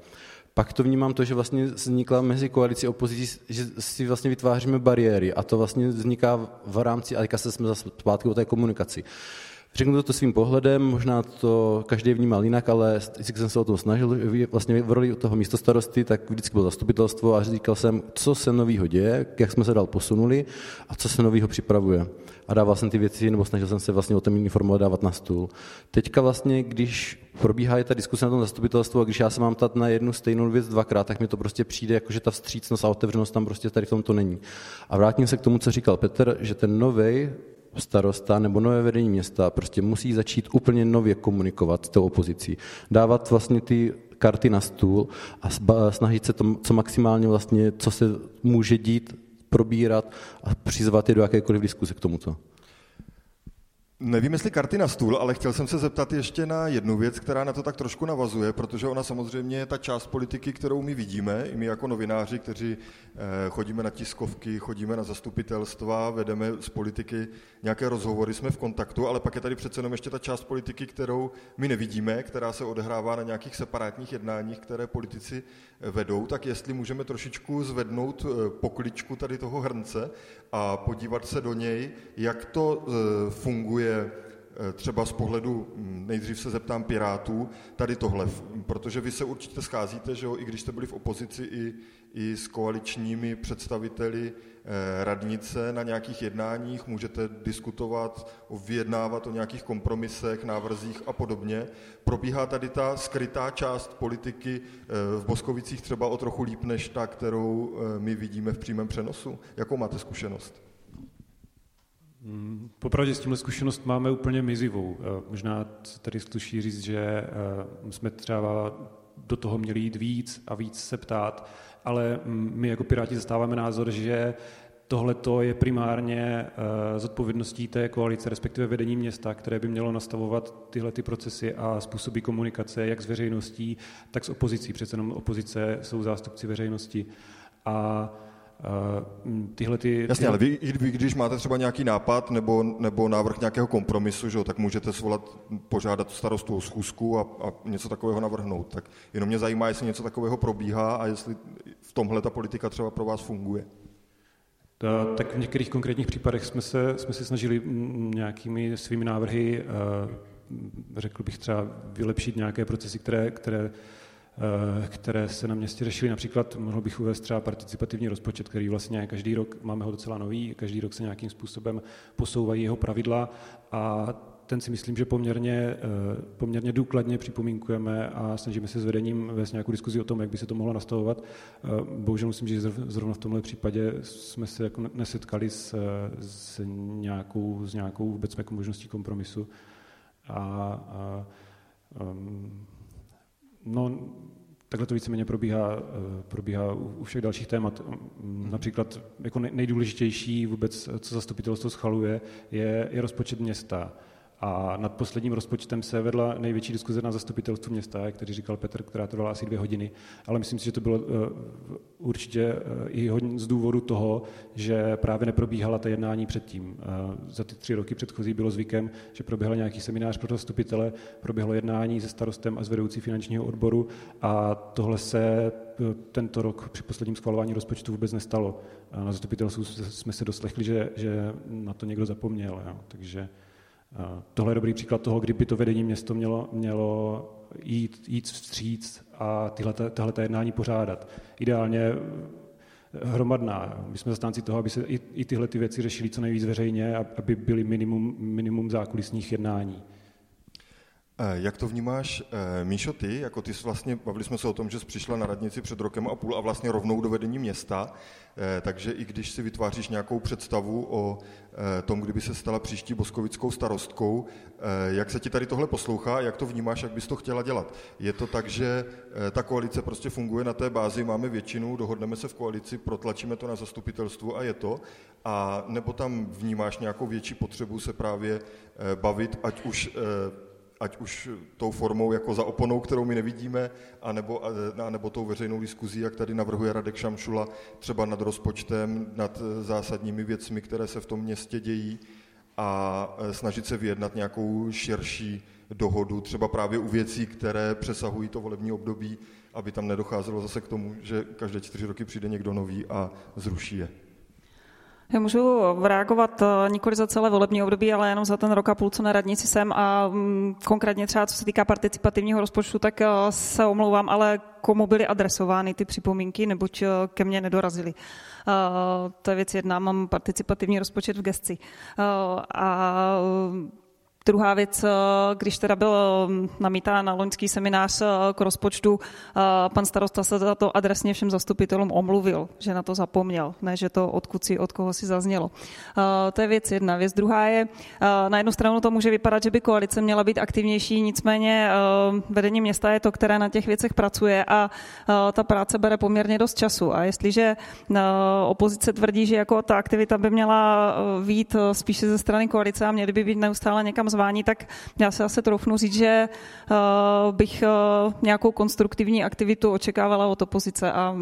Pak to vnímám to, že vlastně vznikla mezi koalicí a opozicí, že si vlastně vytváříme bariéry a to vlastně vzniká v rámci, a teďka se jsme zase zpátky o té komunikaci. Řeknu to svým pohledem, možná to každý vnímal jinak, ale když jsem se o tom snažil, vlastně v roli toho místostarosty, tak vždycky bylo zastupitelstvo a říkal jsem, co se novýho děje, jak jsme se dál posunuli a co se novýho připravuje. A dával jsem ty věci, nebo snažil jsem se vlastně o tom informovat, dávat na stůl. Teďka vlastně, když probíhá ta diskuse na tom zastupitelstvu a když já se mám tát na jednu stejnou věc dvakrát, tak mi to prostě přijde, jako že ta vstřícnost a otevřenost tam prostě tady v tom to není. A vrátím se k tomu, co říkal Petr, že ten nový starosta nebo nové vedení města prostě musí začít úplně nově komunikovat s tou opozicí. Dávat vlastně ty karty na stůl a snažit se to, co maximálně vlastně, co se může dít, probírat a přizvat je do jakékoliv diskuse k tomuto. Nevím, jestli karty na stůl, ale chtěl jsem se zeptat ještě na jednu věc, která na to tak trošku navazuje, protože ona samozřejmě je ta část politiky, kterou my vidíme, i my jako novináři, kteří eh, chodíme na tiskovky, chodíme na zastupitelstva, vedeme z politiky nějaké rozhovory, jsme v kontaktu, ale pak je tady přece jenom ještě ta část politiky, kterou my nevidíme, která se odehrává na nějakých separátních jednáních, které politici eh, vedou, tak jestli můžeme trošičku zvednout eh, pokličku tady toho hrnce a podívat se do něj, jak to funguje Eh, třeba z pohledu, nejdřív se zeptám Pirátů, tady tohle, protože vy se určitě scházíte, že jo, i když jste byli v opozici i, i s koaličními představiteli eh, radnice na nějakých jednáních, můžete diskutovat, vyjednávat o nějakých kompromisech, návrzích a podobně. Probíhá tady ta skrytá část politiky eh, v Boskovicích třeba o trochu líp než ta, kterou my vidíme v přímém přenosu? Jakou máte zkušenost? Mm, popravdě s tímhle zkušenost máme úplně mizivou. Eh, možná se tady sluší říct, že eh, jsme třeba do toho měli jít víc a víc se ptát, ale my jako Piráti zastáváme názor, že tohle je primárně eh, zodpovědností té koalice, respektive vedení města, které by mělo nastavovat tyhle ty procesy a způsoby komunikace jak s veřejností, tak s opozicí. Přece jenom opozice jsou zástupci veřejnosti. A tyhle ty... Jasně, ale vy, vy, když máte třeba nějaký nápad nebo, nebo návrh nějakého kompromisu, že, tak můžete svolat, požádat starostu o schůzku a, a něco takového navrhnout. Tak jenom mě zajímá, jestli něco takového probíhá a jestli v tomhle ta politika třeba pro vás funguje. Ta, tak v některých konkrétních případech jsme se jsme se snažili nějakými svými návrhy, řekl bych třeba, vylepšit nějaké procesy, které, které Eh, které se na městě řešily. Například mohl bych uvést třeba participativní rozpočet, který vlastně každý rok, máme ho docela nový, každý rok se nějakým způsobem posouvají jeho pravidla a ten si myslím, že poměrně, eh, poměrně důkladně připomínkujeme a snažíme se s vedením vést nějakou diskuzi o tom, jak by se to mohlo nastavovat. Eh, bohužel musím říct, že zrovna v tomhle případě jsme se jako nesetkali s, s, nějakou, s nějakou vůbec jako možností kompromisu. A, a um, No, takhle to víceméně probíhá, eh, probíhá u všech dalších témat. Mm, například jako nejdůležitější vůbec, co zastupitelstvo schaluje, je, je rozpočet města. A nad posledním rozpočtem se vedla největší diskuze na zastupitelstvu města, jak tady říkal Petr, která trvala asi dvě hodiny. Ale myslím si, že to bylo eh, určitě eh, i hodně z důvodu toho, že právě neprobíhala ta jednání předtím. Eh, za ty tři roky předchozí bylo zvykem, že proběhl nějaký seminář pro zastupitele, proběhlo jednání se starostem a s vedoucí finančního odboru a tohle se tento rok při posledním schvalování rozpočtu vůbec nestalo. Na zastupitelstvu jsme se doslechli, že, že na to někdo zapomněl. Jo. Takže Tohle je dobrý příklad toho, kdyby to vedení město mělo, mělo jít, jít vstříc a tyhle, tahle jednání pořádat. Ideálně eh, hromadná. My jsme zastánci toho, aby se i, i tyhle ty věci řešily co nejvíc veřejně, aby byly minimum, minimum zákulisních jednání. Eh, jak to vnímáš, eh, Míšo, ty? Jako ty jsi vlastně, bavili jsme se o tom, že jsi přišla na radnici před rokem a půl a vlastně rovnou do vedení města, takže i když si vytváříš nějakou představu o tom, kdyby se stala příští boskovickou starostkou, jak se ti tady tohle poslouchá, jak to vnímáš, jak bys to chtěla dělat? Je to tak, že ta koalice prostě funguje na té bázi, máme většinu, dohodneme se v koalici, protlačíme to na zastupitelstvu a je to, a nebo tam vnímáš nějakou větší potřebu se právě bavit, ať už ať už tou formou jako za oponou, kterou my nevidíme, anebo, anebo tou veřejnou diskuzí, jak tady navrhuje Radek Šamšula, třeba nad rozpočtem, nad zásadními věcmi, které se v tom městě dějí a e, snažit se vyjednat nějakou širší dohodu, třeba právě u věcí, které přesahují to volební období, aby tam nedocházelo zase k tomu, že každé čtyři roky přijde někdo nový a zruší je. Já můžu reagovat eh, nikoli za celé volební období, ale jenom za ten rok a půl, co na radnici jsem a mm, konkrétně třeba co se týká participativního rozpočtu, tak eh, se omlouvám, ale komu byly adresovány ty připomínky, neboť eh, ke mně nedorazily. To je věc jedna, mám participativní rozpočet v gesci. A Druhá věc, eh, když teda byl mm, namítán na loňský seminář eh, k rozpočtu, eh, pan starosta se za to adresně všem zastupitelům omluvil, že na to zapomněl, ne, že to odkud si, od koho si zaznělo. To je věc jedna. Věc druhá je, na jednu stranu to může vypadat, že by koalice měla být aktivnější, nicméně vedení města je to, které na těch věcech pracuje a ta práce bere poměrně dost času. A jestliže opozice tvrdí, že jako ta aktivita by měla být spíše ze strany koalice a měly by být neustále někam zvání, tak já se asi troufnu říct, že uh, bych uh, nějakou konstruktivní aktivitu očekávala od opozice a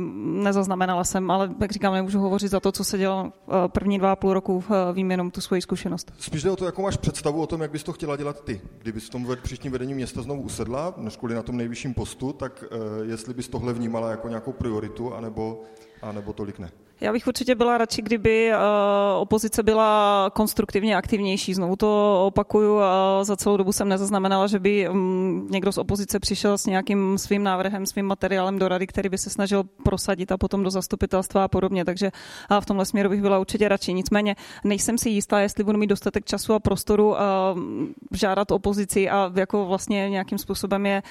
nezaznamenala jsem, ale jak říkám, nemůžu hovořit za to, co se dělo uh, první dva a půl roku, vím jenom tu svoji zkušenost. Spíš o to, jakou máš představu o tom, jak bys to chtěla dělat ty. Kdybys v tom příštím vedení města znovu usedla, než kvůli na tom nejvyšším postu, tak jestli bys tohle vnímala jako nějakou prioritu, anebo, anebo tolik ne. Já bych určitě byla radši, kdyby uh, opozice byla konstruktivně aktivnější. Znovu to opakuju, uh, za celou dobu jsem nezaznamenala, že by um, někdo z opozice přišel s nějakým svým návrhem, svým materiálem do rady, který by se snažil prosadit a potom do zastupitelstva a podobně. Takže uh, v tomhle směru bych byla určitě radši. Nicméně nejsem si jistá, jestli budu mít dostatek času a prostoru žádat opozici a jako vlastně nějakým způsobem je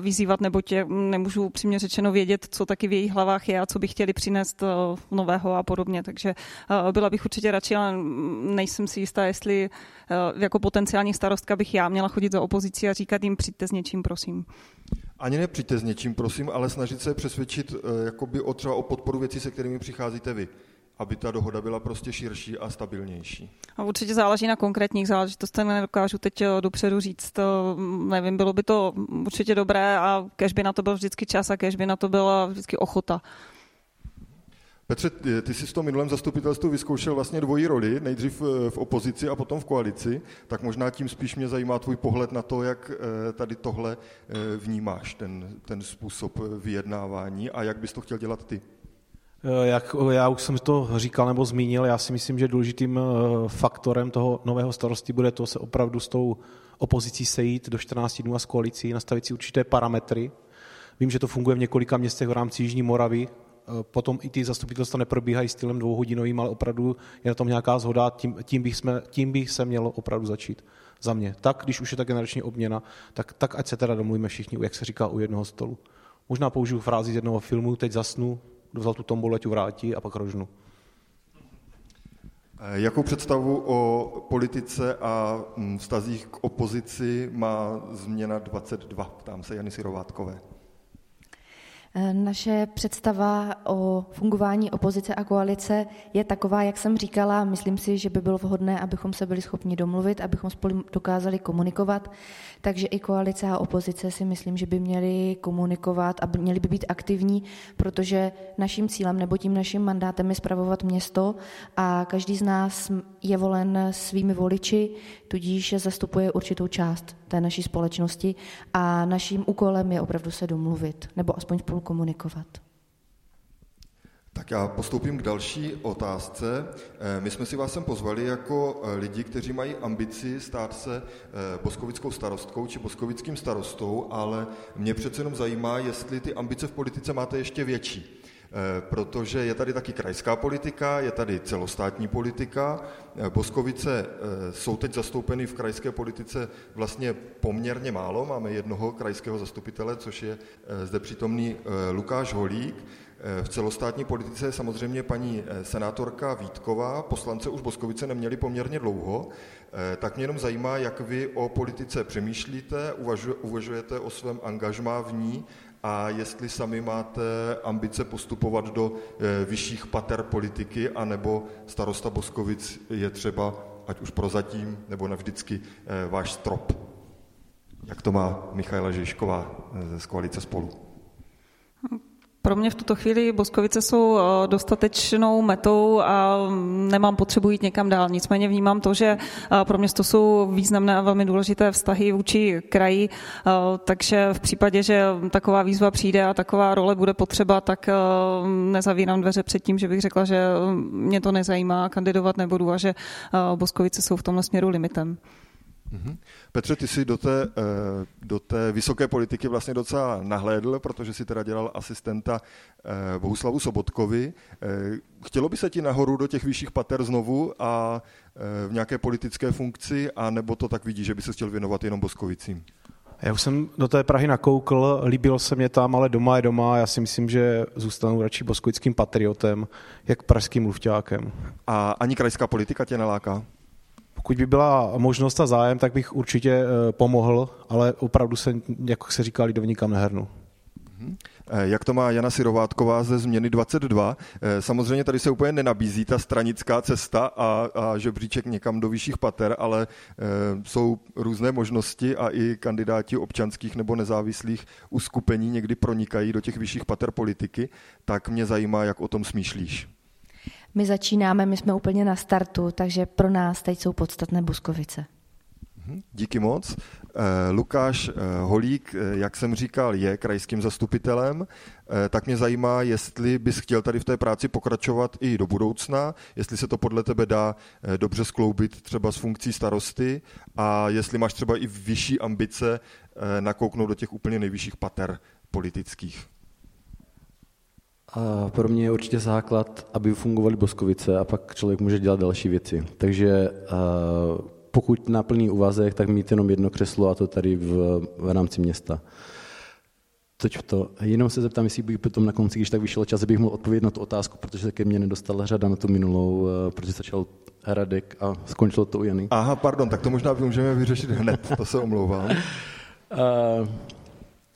vyzývat, nebo tě nemůžu přímě řečeno vědět, co taky v jejich hlavách je a co by chtěli přinést uh, nového a podobně. Takže eh, byla bych určitě radši, ale nejsem si jistá, jestli eh, jako potenciální starostka bych já měla chodit za opozici a říkat jim přijďte s něčím, prosím. Ani nepřijďte s něčím, prosím, ale snažit se přesvědčit eh, jakoby o třeba o podporu věcí, se kterými přicházíte vy aby ta dohoda byla prostě širší a stabilnější. A určitě záleží na konkrétních záležitostech, nedokážu teď dopředu říct, to, nevím, bylo by to určitě dobré a kež by na to byl vždycky čas a kež by na to byla vždycky ochota. Petře, ty jsi v tom minulém zastupitelstvu vyzkoušel vlastně dvojí roli, nejdřív eh, v opozici a potom v koalici, tak možná tím spíš mě zajímá tvůj pohled na to, jak eh, tady tohle eh, vnímáš, ten, ten způsob vyjednávání a jak bys to chtěl dělat ty. Jak já už jsem to říkal nebo zmínil, já si myslím, že důležitým faktorem toho nového starosti bude to se opravdu s tou opozicí sejít do 14 dnů a s koalicí, nastavit si určité parametry. Vím, že to funguje v několika městech v rámci Jižní Moravy, potom i ty zastupitelstva neprobíhají stylem dvouhodinovým, ale opravdu je na tom nějaká zhoda, tím, tím, bych, jsme, tím bych se mělo opravdu začít za mě. Tak, když už je ta generační obměna, tak, tak ať se teda domluvíme všichni, jak se říká, u jednoho stolu. Možná použiju frázi z jednoho filmu, teď zasnu, vzal tu tombolu, ať vrátí a pak rožnu. Eh, jakou představu o politice a mm, vztazích k opozici má změna 22? Ptám se Jany Sirovátkové. Eh, naše představa o fungování opozice a koalice je taková, jak jsem říkala. Myslím si, že by bylo vhodné, abychom se byli schopni domluvit, abychom spolu dokázali komunikovat. Takže i koalice a opozice si myslím, že by měli komunikovat a měli by být aktivní, protože naším cílem nebo tím naším mandátem je spravovat město a každý z nás je volen svými voliči, tudíž zastupuje určitou část té naší společnosti a naším úkolem je opravdu se domluvit nebo aspoň spolu komunikovat. Tak já postoupím k další otázce. Eh, my jsme si vás sem pozvali jako eh, lidi, kteří mají ambici stát se eh, boskovickou starostkou či boskovickým starostou, ale mě přece jenom zajímá, jestli ty ambice v politice máte ještě větší. Protože je tady taky krajská politika, je tady celostátní politika. Boskovice jsou teď zastoupeny v krajské politice vlastně poměrně málo. Máme jednoho krajského zastupitele, což je zde přítomný Lukáš Holík. Eh, v celostátní politice je samozřejmě paní eh, senátorka Vítková, poslance už Boskovice neměli poměrně dlouho, eh, tak mě jenom zajímá, jak vy o politice přemýšlíte, uvažujete o svém angažmá v ní a jestli sami máte ambice postupovat do vyšších pater politiky, anebo starosta Boskovic je třeba, ať už prozatím, nebo navždycky váš strop. Jak to má Michaela Žižková z koalice spolu? Pro mě v tuto chvíli Boskovice jsou eh, dostatečnou metou a nemám potřebu jít někam dál. Nicméně vnímám to, že eh, pro město jsou významné a velmi důležité vztahy vůči kraji, eh, takže v případě, že taková výzva přijde a taková role bude potřeba, tak nezavírám dveře před tím, že bych řekla, že mě to nezajímá, kandidovat nebudu a že Boskovice jsou v tomhle směru limitem. Mm-hmm. Petře, ty jsi do té, eh, do té vysoké politiky vlastně docela nahlédl, protože si teda dělal asistenta eh, Bohuslavu Sobotkovi. Eh, chtělo by se ti nahoru do těch vyšších pater znovu a v nějaké politické funkci, a nebo to tak vidíš, že by se chtěl věnovat jenom Boskovicím? Já už jsem do té Prahy nakoukl, líbilo se mě tam, ale doma je doma. Já si myslím, že zůstanu radši boskovickým patriotem, jak pražským mluvťákem. A ani krajská politika tě naláká? Pokud by byla možnost a zájem, tak bych určitě eh, pomohl, ale opravdu se, jak se říká, lidovní kam nehrnu. Mhm. Eh, jak to má Jana Sirovátková ze Změny 22? Eh, samozřejmě tady se úplně nenabízí ta stranická cesta a, a žebříček někam do vyšších pater, ale jsou různé možnosti a i kandidáti občanských nebo nezávislých uskupení někdy pronikají do těch vyšších pater politiky, tak mě zajímá, jak o tom smýšlíš. My začínáme, my jsme úplně na startu, takže pro nás teď jsou podstatné Boskovice. Mhm, díky moc. Eh, Lukáš eh, Holík, eh, jak jsem říkal, je krajským zastupitelem, tak mě zajímá, jestli bys chtěl tady v té práci pokračovat i do budoucna, jestli se to podle tebe dá dobře skloubit třeba s funkcí starosty a jestli máš třeba i vyšší ambice nakouknout do těch úplně nejvyšších pater politických. A pro mě je určitě základ, aby fungovaly Boskovice a pak člověk může dělat další věci. Takže pokud na plný úvazek, tak mít jenom jedno křeslo a to tady v, v rámci města. Toť to. Jenom se zeptám, jestli bych potom na konci, když tak vyšel čas, bych mohl odpovědět na tu otázku, protože se ke mně nedostala řada na tu minulou, protože začal Radek a skončilo to u Jany. Aha, pardon, tak to možná můžeme vyřešit hned, to se omlouvám. Uh,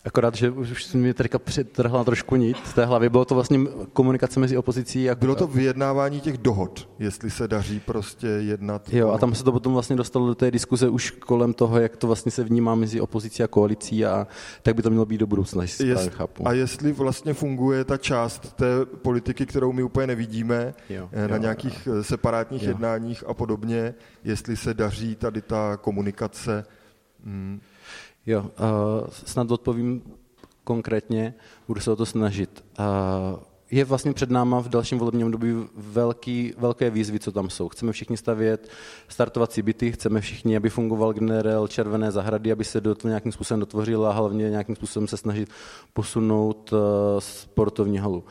Akorát, že už mi teďka přetrhla trošku nit z té hlavy. Bylo to vlastně komunikace mezi opozicí. Jak... Bylo to vyjednávání těch dohod, jestli se daří prostě jednat. Jo, a tam se to potom vlastně dostalo do té diskuze už kolem toho, jak to vlastně se vnímá mezi opozicí a koalicí a tak by to mělo být do budoucna, jestli Jest, chápu. A jestli vlastně funguje ta část té politiky, kterou my úplně nevidíme, jo, eh, na jo, nějakých jo. Eh, separátních jo. jednáních a podobně, jestli se daří tady ta komunikace. Hmm. Jo, snad odpovím konkrétně, budu se o to snažit. Je vlastně před náma v dalším volebním období velký, velké výzvy, co tam jsou. Chceme všichni stavět startovací byty, chceme všichni, aby fungoval generál červené zahrady, aby se do toho nějakým způsobem dotvořil a hlavně nějakým způsobem se snažit posunout uh, sportovní halu.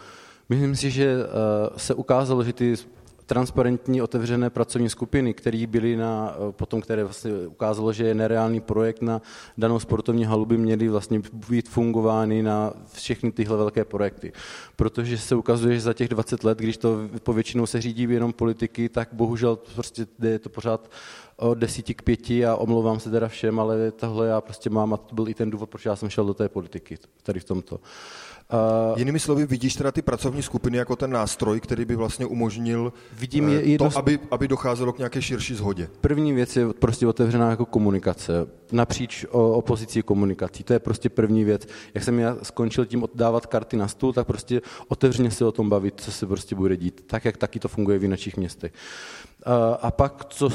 Myslím si, že uh, se ukázalo, že ty transparentní otevřené pracovní skupiny, které byly na, eh, potom, které vlastně ukázalo, že je nereálný projekt na danou sportovní halu, by měly vlastně být fungovány na všechny tyhle velké projekty. Protože se ukazuje, že za těch 20 let, když to povětšinou se řídí jenom politiky, tak bohužel prostě je to pořád o desíti k pěti a omlouvám se teda všem, ale tohle já prostě mám a to byl i ten důvod, proč já jsem šel do té politiky, tady v tomto. Uh, Jinými slovy, vidíš teda ty pracovní skupiny jako ten nástroj, který by vlastně umožnil vidím je jedno... to, aby, aby docházelo k nějaké širší zhodě? První věc je prostě otevřená jako komunikace, napříč o, opozicí komunikací. To je prostě první věc. Jak jsem já skončil tím oddávat karty na stůl, tak prostě otevřeně se o tom bavit, co se prostě bude dít. Tak, jak taky to funguje v jiných městech. A pak, co,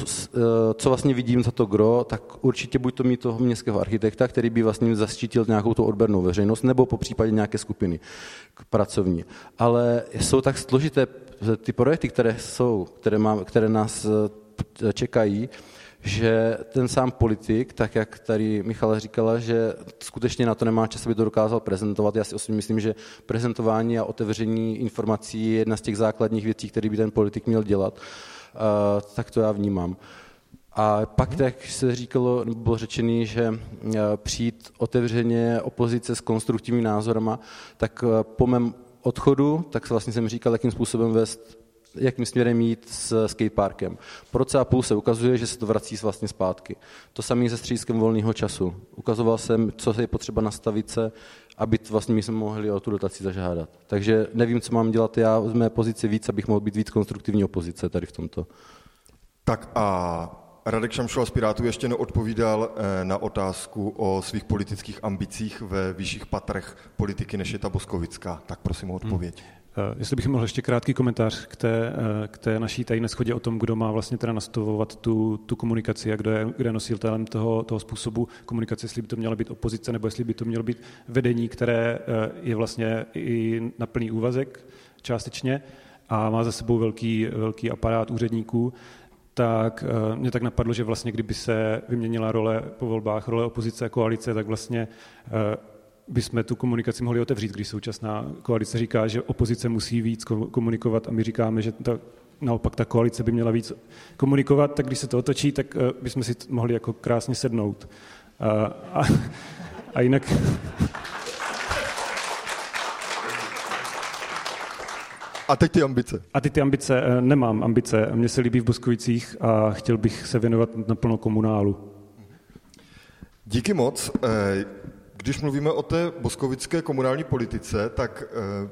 co vlastně vidím za to gro, tak určitě buď to mít toho městského architekta, který by vlastně zaštítil nějakou tu odbernou veřejnost, nebo po případě nějaké skupiny pracovní. Ale jsou tak složité ty projekty, které jsou, které, mám, které nás e, čekají, že ten sám politik, tak jak tady Michala říkala, že skutečně na to nemá čas, aby to dokázal prezentovat. Já si osobně myslím, že prezentování a otevření informací je jedna z těch základních věcí, které by ten politik měl dělat. Eh, tak to já vnímám. A pak, tak se říkalo, nebo bylo řečený, že eh, přijít otevřeně opozice s konstruktivními názorama, tak eh, po mém odchodu, tak vlastně jsem říkal, jakým způsobem vést jakým směrem jít s skateparkem. Po roce a půl se ukazuje, že se to vrací vlastně zpátky. To samé se střískem volného času. Ukazoval jsem, co je potřeba nastavit se, aby vlastně my jsme mohli o tu dotaci zažádat. Takže nevím, co mám dělat já z mé pozice víc, abych mohl být víc konstruktivní opozice tady v tomto. Tak a Radek Šamšova z Pirátů ještě neodpovídal eh, na otázku o svých politických ambicích ve vyšších patrech politiky, než je ta Boskovická. Tak prosím o odpověď. Hmm. Jestli bych mohl ještě krátký komentář k té, eh, k té naší tajné schodě o tom, kdo má vlastně teda nastavovat tu, tu komunikaci a kdo je, kdo je nositelem toho, toho způsobu komunikace, jestli by to měla být opozice nebo jestli by to mělo být vedení, které je vlastně i na plný úvazek částečně a má za sebou velký, velký aparát úředníků, tak mě tak napadlo, že vlastně kdyby se vyměnila role po volbách, role opozice a koalice, tak vlastně bychom tu komunikaci mohli otevřít, když současná koalice říká, že opozice musí víc komunikovat a my říkáme, že ta, naopak ta koalice by měla víc komunikovat, tak když se to otočí, tak uh, bychom si mohli jako krásně sednout. Uh, a, a jinak... A teď ty ambice. A teď ty ambice, uh, nemám ambice. Mně se líbí v Boskovicích a chtěl bych se věnovat naplno komunálu. Díky moc. Když mluvíme o té boskovické komunální politice, tak e,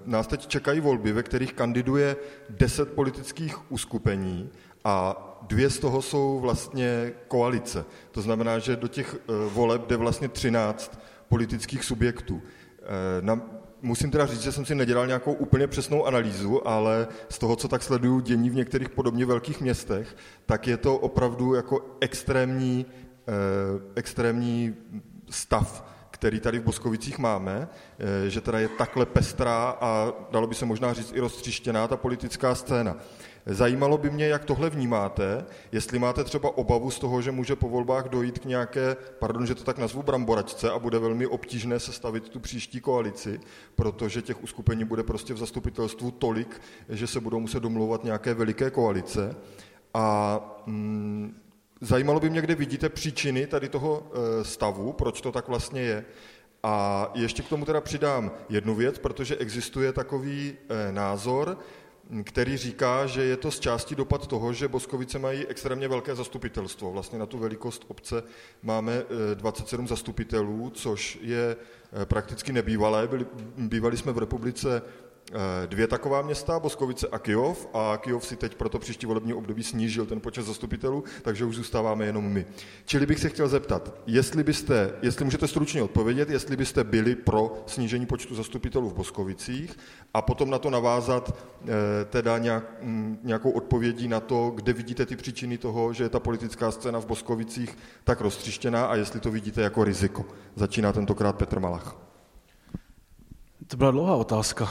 nás teď čekají volby, ve kterých kandiduje deset politických uskupení a dvě z toho jsou vlastně koalice. To znamená, že do těch voleb jde vlastně 13 politických subjektů. Na, musím teda říct, že jsem si nedělal nějakou úplně přesnou analýzu, ale z toho, co tak sleduju dění v některých podobně velkých městech, tak je to opravdu jako extrémní, extrémní stav který tady v Boskovicích máme, eh, že teda je takhle pestrá a dalo by se možná říct i roztřištěná ta politická scéna. Zajímalo by mě, jak tohle vnímáte, jestli máte třeba obavu z toho, že může po volbách dojít k nějaké, pardon, že to tak nazvu, bramboračce a bude velmi obtížné sestavit tu příští koalici, protože těch uskupení bude prostě v zastupitelstvu tolik, že se budou muset domlouvat nějaké veliké koalice. A mm, Zajímalo by mě, kde vidíte příčiny tady toho eh, stavu, proč to tak vlastně je. A ještě k tomu teda přidám jednu věc, protože existuje takový eh, názor, který říká, že je to z části dopad toho, že Boskovice mají extrémně velké zastupitelstvo. Vlastně na tu velikost obce máme 27 eh, zastupitelů, což je prakticky nebývalé. Byli, bývali jsme v republice Eh, dvě taková města, Boskovice a Kijov, a Kijov si teď proto příští volební období snížil ten počet zastupitelů, takže už zůstáváme jenom my. Čili bych se chtěl zeptat, jestli byste, jestli můžete stručně odpovědět, jestli byste byli pro snížení počtu zastupitelů v Boskovicích a potom na to navázat eh, teda nějak, mm, nějakou odpovědí na to, kde vidíte ty příčiny toho, že je ta politická scéna v Boskovicích tak roztřištěná a jestli to vidíte jako riziko. Začíná tentokrát Petr Malach. To byla dlouhá otázka.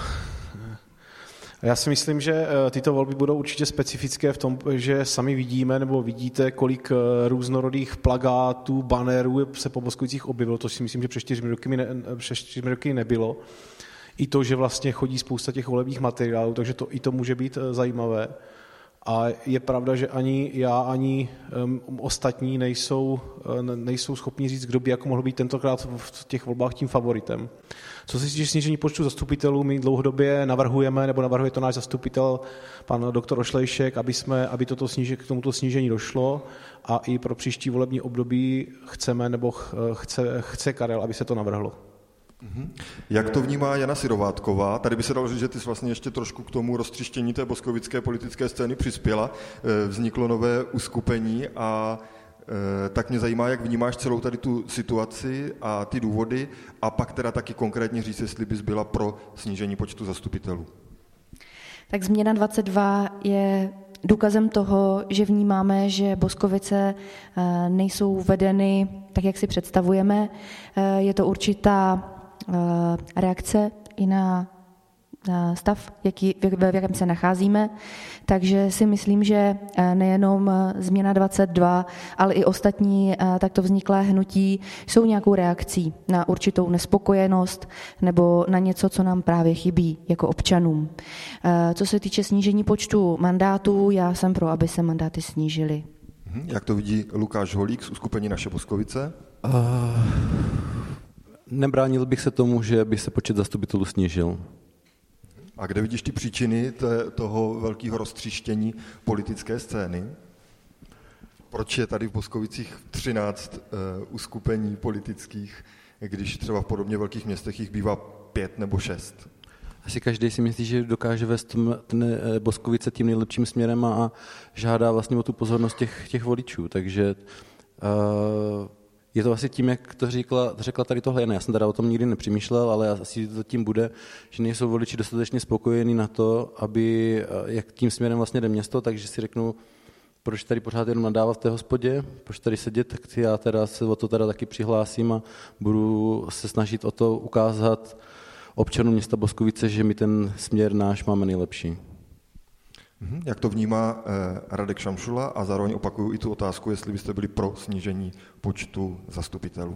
Já si myslím, že eh, tyto volby budou určitě specifické v tom, že sami vidíme nebo vidíte, kolik eh, různorodých plagátů, bannerů se po Boskovicích objevilo, to si myslím, že před čtyřmi roky, ne, před čtyřmi roky nebylo. I to, že vlastně chodí spousta těch volebních materiálů, takže to, i to může být eh, zajímavé. A je pravda, že ani já, ani um, ostatní nejsou, nejsou schopni říct, kdo by jako mohl být tentokrát v těch volbách tím favoritem. Co se týče snížení počtu zastupitelů, my dlouhodobě navrhujeme, nebo navrhuje to náš zastupitel, pan doktor Ošlejšek, aby, jsme, aby toto sníže, k tomuto snížení došlo a i pro příští volební období chceme, nebo chce, chce Karel, aby se to navrhlo. Mhm. Jak to vnímá Jana Sirovátková? Tady by se dalo říct, že ty jsi vlastně ještě trošku k tomu roztřištění té boskovické politické scény přispěla. Eh, vzniklo nové uskupení a eh, tak mě zajímá, jak vnímáš celou tady tu situaci a ty důvody a pak teda taky konkrétně říct, jestli bys byla pro snížení počtu zastupitelů. Tak změna 22 je důkazem toho, že vnímáme, že Boskovice eh, nejsou vedeny tak, jak si představujeme. Je to určitá reakce i na stav, jaký, v jakém se nacházíme. Takže si myslím, že eh, nejenom eh, změna 22, ale i ostatní takto vzniklé hnutí jsou nějakou reakcí na určitou nespokojenost nebo na něco, co nám právě chybí jako občanům. Co se týče snížení počtu mandátů, já jsem pro, aby se mandáty snížily. Mhm. Jak to vidí Lukáš Holík z uskupení Naše Boskovice? Uh, Nebránil bych se tomu, že by se počet zastupitelů snížil. A kde vidíš ty příčiny té, toho velkého roztříštění politické scény? Proč je tady v Boskovicích 13 uh, eh, uskupení politických, když třeba v podobně velkých městech jich bývá pět nebo šest? Asi každý si myslí, že dokáže vést ten eh, Boskovice tím nejlepším směrem a, a žádá vlastně o tu pozornost těch, těch voličů. Takže uh, je to asi tím, jak to řekla, řekla tady tohle. Já jsem teda o tom nikdy nepřemýšlel, ale asi to tím bude, že nejsou voliči dostatečně spokojení na to, aby, eh, jak tím směrem vlastně jde město, takže si řeknu, proč tady pořád jenom nadávat v té hospodě, proč tady sedět, tak já teda se o to teda taky přihlásím a budu se snažit o to ukázat občanům města Boskovice, že my ten směr náš máme nejlepší. Mhm. Jak to vnímá eh, Radek Šamšula a zároveň opakuju i tu otázku, jestli byste byli pro snížení počtu zastupitelů.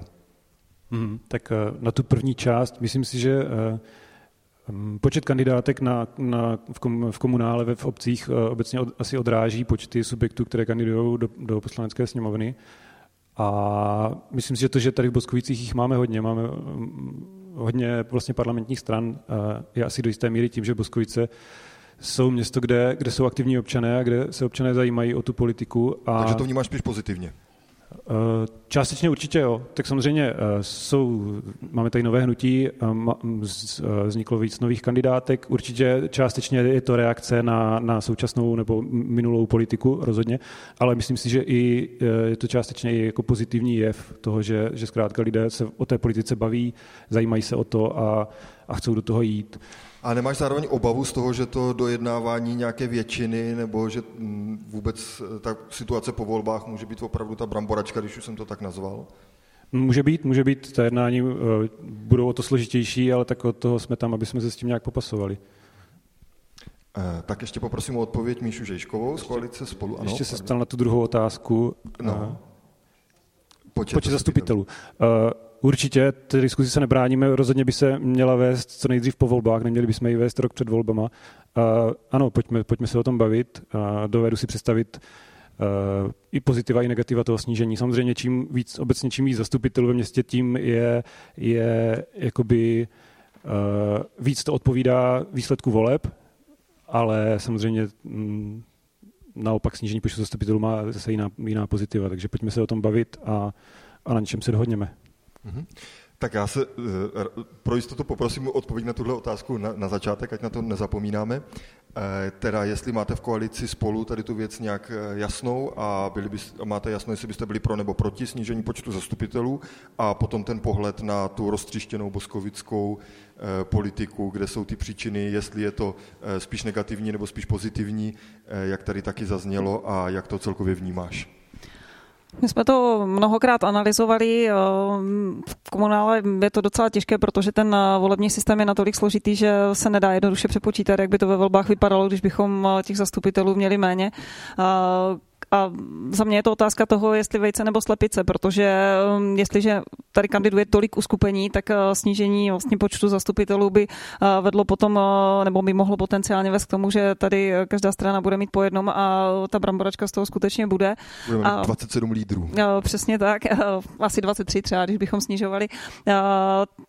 Hmm, tak eh, na tu první část, myslím si, že eh, mm, Počet kandidátek na, na, v, kom, v komunále ve v obcích obecně od, asi odráží počty subjektů, které kandidují do, do poslanecké sněmovny. A myslím si, že to, že tady v Boskovicích jich máme hodně, máme mm, hodně vlastně parlamentních stran, je asi do jisté míry tím, že Boskovice jsou město, kde, kde jsou aktivní občané a kde se občané zajímají o tu politiku. A... Takže to vnímáš spíš pozitivně? Eh, částečně určitě jo. Tak samozřejmě eh, jsou, máme tady nové hnutí, eh, vzniklo víc nových kandidátek. Určitě částečně je to reakce na, na současnou nebo minulou politiku rozhodně, ale myslím si, že i je to částečně i jako pozitivní jev toho, že, že zkrátka lidé se o té politice baví, zajímají se o to a, a chcou do toho jít. A nemáš zároveň obavu z toho, že to dojednávání nějaké většiny, nebo že mm, vůbec eh, ta situace po volbách může být opravdu ta bramboračka, když už jsem to tak nazval? Může být, může být, ta jednání uh, budou o to složitější, ale tak od toho jsme tam, aby jsme se s tím nějak popasovali. Uh, tak ještě poprosím o odpověď Míšu Žejškovou z koalice Spolu. Ano, ještě se stal na tu druhou otázku. No. Počet, počet zastupitelů. zastupitelů. Určitě, ty diskuzi se nebráníme, rozhodně by se měla vést co nejdřív po volbách, neměli bychom ji vést rok před volbama. Uh, ano, pojďme, pojďme se o tom bavit. Uh, dovedu si představit uh, i pozitiva, i negativa toho snížení. Samozřejmě čím víc, obecně čím víc zastupitelů ve městě, tím je, je jakoby uh, víc to odpovídá výsledku voleb, ale samozřejmě mm, naopak snížení počtu zastupitelů má zase jiná, jiná pozitiva, takže pojďme se o tom bavit a, a na něčem se dohodněme. Mm-hmm. Tak já se eh, pro jistotu poprosím o odpověď na tuhle otázku na, na začátek, ať na to nezapomínáme. E, teda, jestli máte v koalici spolu tady tu věc nějak eh, jasnou a byli bys, máte jasno, jestli byste byli pro nebo proti snížení počtu zastupitelů a potom ten pohled na tu roztříštěnou boskovickou politiku, kde jsou ty příčiny, jestli je to spíš negativní nebo spíš pozitivní, jak tady taky zaznělo a jak to celkově vnímáš. My jsme to mnohokrát analyzovali. Eh, v komunále je to docela těžké, protože ten eh, volební systém je natolik složitý, že se nedá jednoduše přepočítat, jak by to ve volbách vypadalo, když bychom eh, těch zastupitelů měli méně a za mě je to otázka toho, jestli vejce nebo slepice, protože um, jestliže tady kandiduje tolik uskupení, tak uh, snížení vlastně počtu zastupitelů by uh, vedlo potom, uh, nebo by mohlo potenciálně vést k tomu, že tady každá strana bude mít po jednom a ta bramboračka z toho skutečně bude. Budeme a, 27 lídrů. Přesně tak, asi 23 třeba, když bychom snižovali.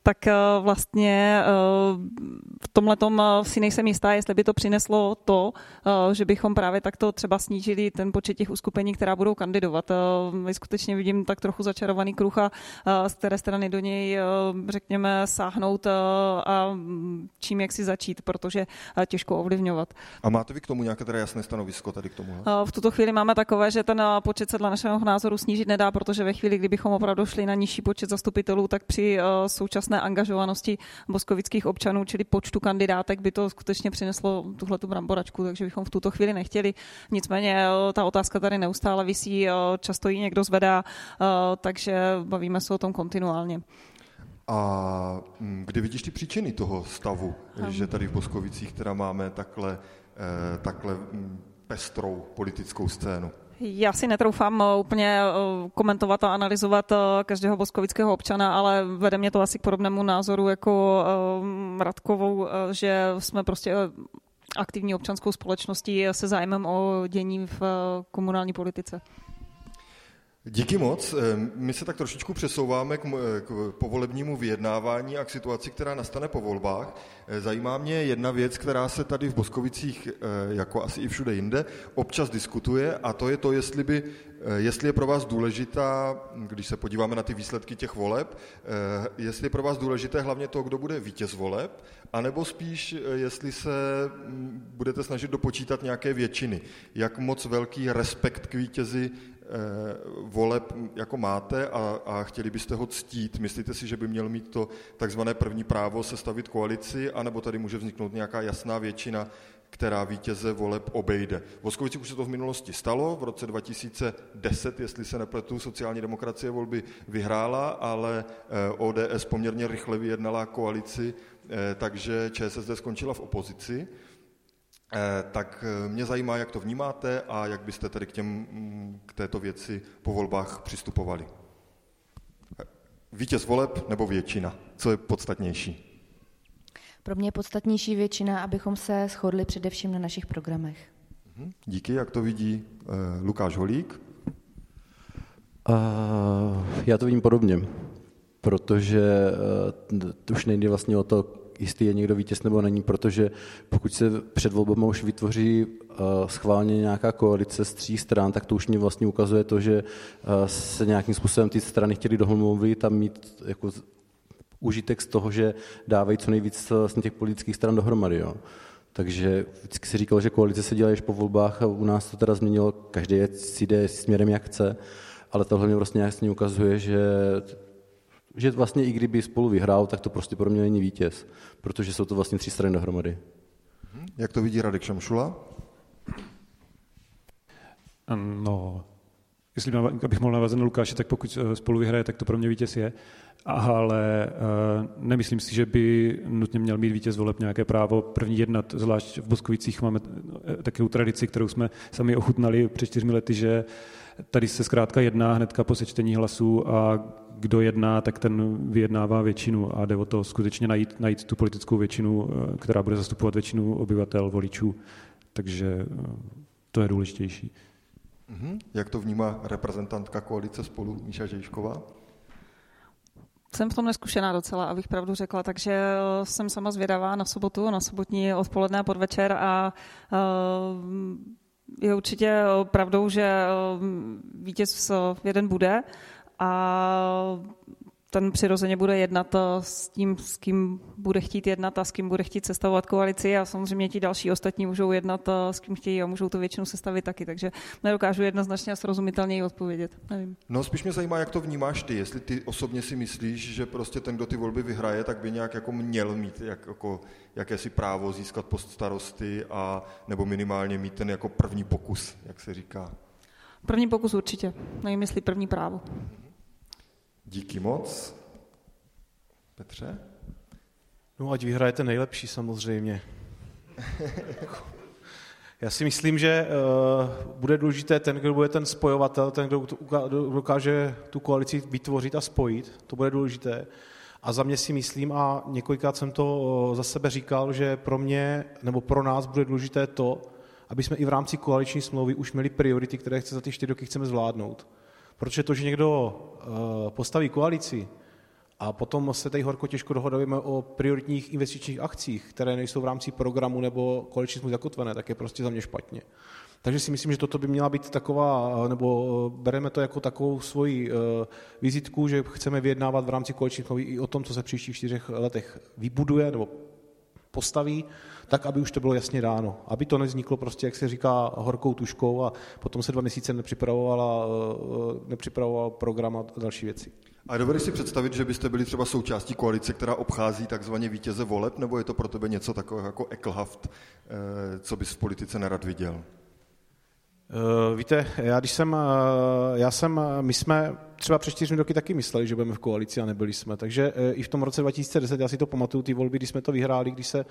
Tak vlastně v tomhle si nejsem jistá, jestli by to přineslo to, že bychom právě takto třeba snížili ten počet těch uskupení, která budou kandidovat. My skutečně vidím tak trochu začarovaný kruh a z které strany do něj, řekněme, sáhnout a čím jak si začít, protože těžko ovlivňovat. A máte vy k tomu nějaké teda jasné stanovisko tady k tomu? V tuto chvíli máme takové, že ten počet se dle našeho názoru snížit nedá, protože ve chvíli, kdybychom opravdu šli na nižší počet zastupitelů, tak při současné angažovanosti boskovických občanů, čili počtu kandidátek, by to skutečně přineslo tuhle tu bramboračku, takže bychom v tuto chvíli nechtěli. Nicméně ta otázka tady neustále visí, často ji někdo zvedá, takže bavíme se o tom kontinuálně. A mm, kdy vidíš ty příčiny toho stavu, um. že tady v Boskovicích teda máme takhle, eh, takhle mm, pestrou politickou scénu? Já si netroufám eh, úplně eh, komentovat a analyzovat každého boskovického občana, ale vede mě to asi k podobnému názoru jako Radkovou, že jsme prostě aktivní občanskou společností se zájmem o dění v komunální politice. Díky moc. Eh, my se tak trošičku přesouváme k, k povolebnímu vyjednávání a k situaci, která nastane po volbách. Eh, zajímá mě jedna věc, která se tady v Boskovicích, eh, jako asi i všude jinde, občas diskutuje a to je to, jestli, by, jestli je pro vás důležitá, když se podíváme na ty výsledky těch voleb, jestli je pro vás důležité hlavně to, kdo bude vítěz voleb, anebo spíš, jestli se mm, budete snažit dopočítat nějaké většiny. Jak moc velký respekt k vítězi Eh, voleb jako máte a, a chtěli byste ho ctít. Myslíte si, že by měl mít to takzvané první právo sestavit koalici, anebo tady může vzniknout nějaká jasná většina, která vítěze voleb obejde. V Voskovicích už se to v minulosti stalo, v roce 2010, jestli se nepletu, sociální demokracie volby vyhrála, ale eh, ODS poměrně rychle vyjednala koalici, eh, takže ČSSD skončila v opozici. Eh, tak eh, mě zajímá, jak to vnímáte a jak byste tedy k, těm, mm, k této věci po volbách přistupovali. Vítěz voleb nebo většina? Co je podstatnější? Pro mě je podstatnější většina, abychom se shodli především na našich programech. Mhm. Díky, jak to vidí uh, Lukáš Holík? Uh, já to vidím podobně, protože uh, to už nejde vlastně o to, jestli je někdo vítěz nebo není, protože pokud se před volbami už vytvoří uh, schválně nějaká koalice z tří stran, tak to už mě vlastně ukazuje to, že uh, se nějakým způsobem ty strany chtěly dohlmluvit a mít jako užitek z toho, že dávají co nejvíc vlastně těch politických stran dohromady. Jo. Takže vždycky si říkal, že koalice se dělají po volbách a u nás to teda změnilo, každý si jde směrem, jak chce, ale tohle mě vlastně jasně ukazuje, že že vlastně i kdyby spolu vyhrál, tak to prostě pro mě není vítěz, protože jsou to vlastně tři strany dohromady. Mhm. Jak to vidí Radek Šamšula? No, jestli abych mohl navázat na Lukáše, tak pokud eh, spolu vyhraje, tak to pro mě vítěz je. Ale uh, nemyslím si, že by nutně měl mít vítěz voleb nějaké právo první jednat, zvlášť v Boskovicích máme eh, takovou tradici, kterou jsme sami ochutnali před čtyřmi lety, že tady se zkrátka jedná hnedka po sečtení hlasů a kdo jedná, tak ten vyjednává většinu a jde o to skutečně najít, najít tu politickou většinu, eh, která bude zastupovat většinu obyvatel, voličů. Takže eh, to je důležitější. Mhm. Jak to vnímá reprezentantka koalice spolu Míša Žejšková? Jsem v tom neskušená docela, abych pravdu řekla, takže eh, jsem sama zvědavá na sobotu, na sobotní odpoledne a podvečer a je určitě pravdou, že vítěz jeden bude a ten přirozeně bude jednat eh, s tím, s kým bude chtít jednat a s kým bude chtít sestavovat koalici a samozřejmě ti další ostatní můžou jednat eh, s kým chtějí a můžou to většinu sestavit taky, takže nedokážu jednoznačně a srozumitelněji odpovědět. Nevím. No spíš mě zajímá, jak to vnímáš ty, jestli ty osobně si myslíš, že prostě ten, kdo ty volby vyhraje, tak by nějak jako měl mít jak, jako, jakési právo získat post starosty a nebo minimálně mít ten jako první pokus, jak se říká. První pokus určitě, nevím, jestli první právo. Díky moc. Petře? No ať vyhrajete nejlepší samozřejmě. Já si myslím, že uh, bude důležité ten, kdo bude ten spojovatel, ten, kdo dokáže tu koalici vytvořit a spojit. To bude důležité. A za mě si myslím, a několikrát jsem to uh, za sebe říkal, že pro mě nebo pro nás bude důležité to, aby jsme i v rámci koaliční smlouvy už měli priority, které chce za ty čtyři roky chceme zvládnout. Protože to, že někdo uh, postaví koalici, a potom se tady horko těžko dohodujeme o prioritních investičních akcích, které nejsou v rámci programu nebo koaliční smlouvy zakotvené, tak je prostě za mě špatně. Takže si myslím, že toto by měla být taková, nebo bereme to jako takovou svoji vizitku, že chceme vyjednávat v rámci koaliční i o tom, co se v příštích čtyřech letech vybuduje nebo postaví, tak aby už to bylo jasně dáno. Aby to nevzniklo prostě, jak se říká, horkou tuškou a potom se dva měsíce nepřipravovala, uh, nepřipravoval program a další věci. A dovedeš si představit, že byste byli třeba součástí koalice, která obchází takzvaně vítěze voleb, nebo je to pro tebe něco takového jako eklhaft, eh, co bys v politice nerad viděl? Uh, víte, já když jsem, uh, já jsem, my jsme třeba před čtyřmi roky taky mysleli, že budeme v koalici a nebyli jsme, takže uh, i v tom roce 2010, já si to pamatuju, ty volby, když jsme to vyhráli, když se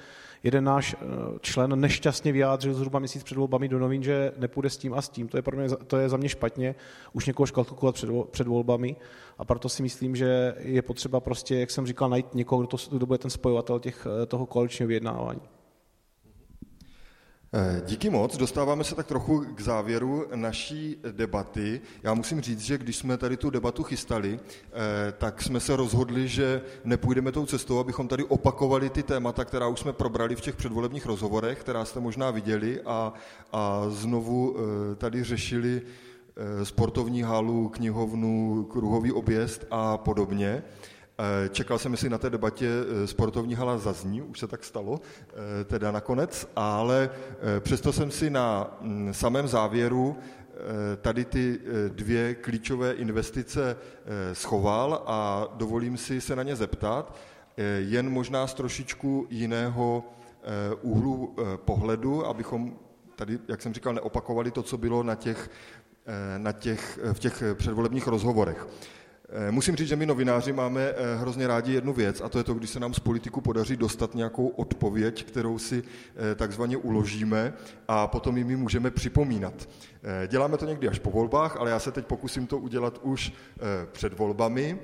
jeden náš člen nešťastně vyjádřil zhruba měsíc před volbami do novin, že nepůjde s tím a s tím, to je, pro mě, to je za mě špatně, už někoho škalkovat před, před volbami a proto si myslím, že je potřeba prostě, jak jsem říkal, najít někoho, kdo, to, kdo bude ten spojovatel těch, toho koaličního vyjednávání. Eh, díky moc. Dostáváme se tak trochu k závěru naší debaty. Já musím říct, že když jsme tady tu debatu chystali, eh, tak jsme se rozhodli, že nepůjdeme tou cestou, abychom tady opakovali ty témata, která už jsme probrali v těch předvolebních rozhovorech, která jste možná viděli a, a znovu eh, tady řešili sportovní halu, knihovnu, kruhový objezd a podobně. Eh, čekal jsem, jestli na té debatě eh, sportovní hala zazní, už se tak stalo, eh, teda nakonec, ale přesto jsem si na mm, samém závěru tady ty dvě klíčové investice schoval a dovolím si se na ně zeptat, jen možná z trošičku jiného úhlu pohledu, abychom tady, jak jsem říkal, neopakovali to, co bylo na těch, na těch, v těch předvolebních rozhovorech. Eh, musím říct, že my novináři máme eh, hrozně rádi jednu věc a to je to, když se nám z politiku podaří dostat nějakou odpověď, kterou si eh, takzvaně uložíme a potom jim ji můžeme připomínat. Děláme to někdy až po volbách, ale já se teď pokusím to udělat už před volbami.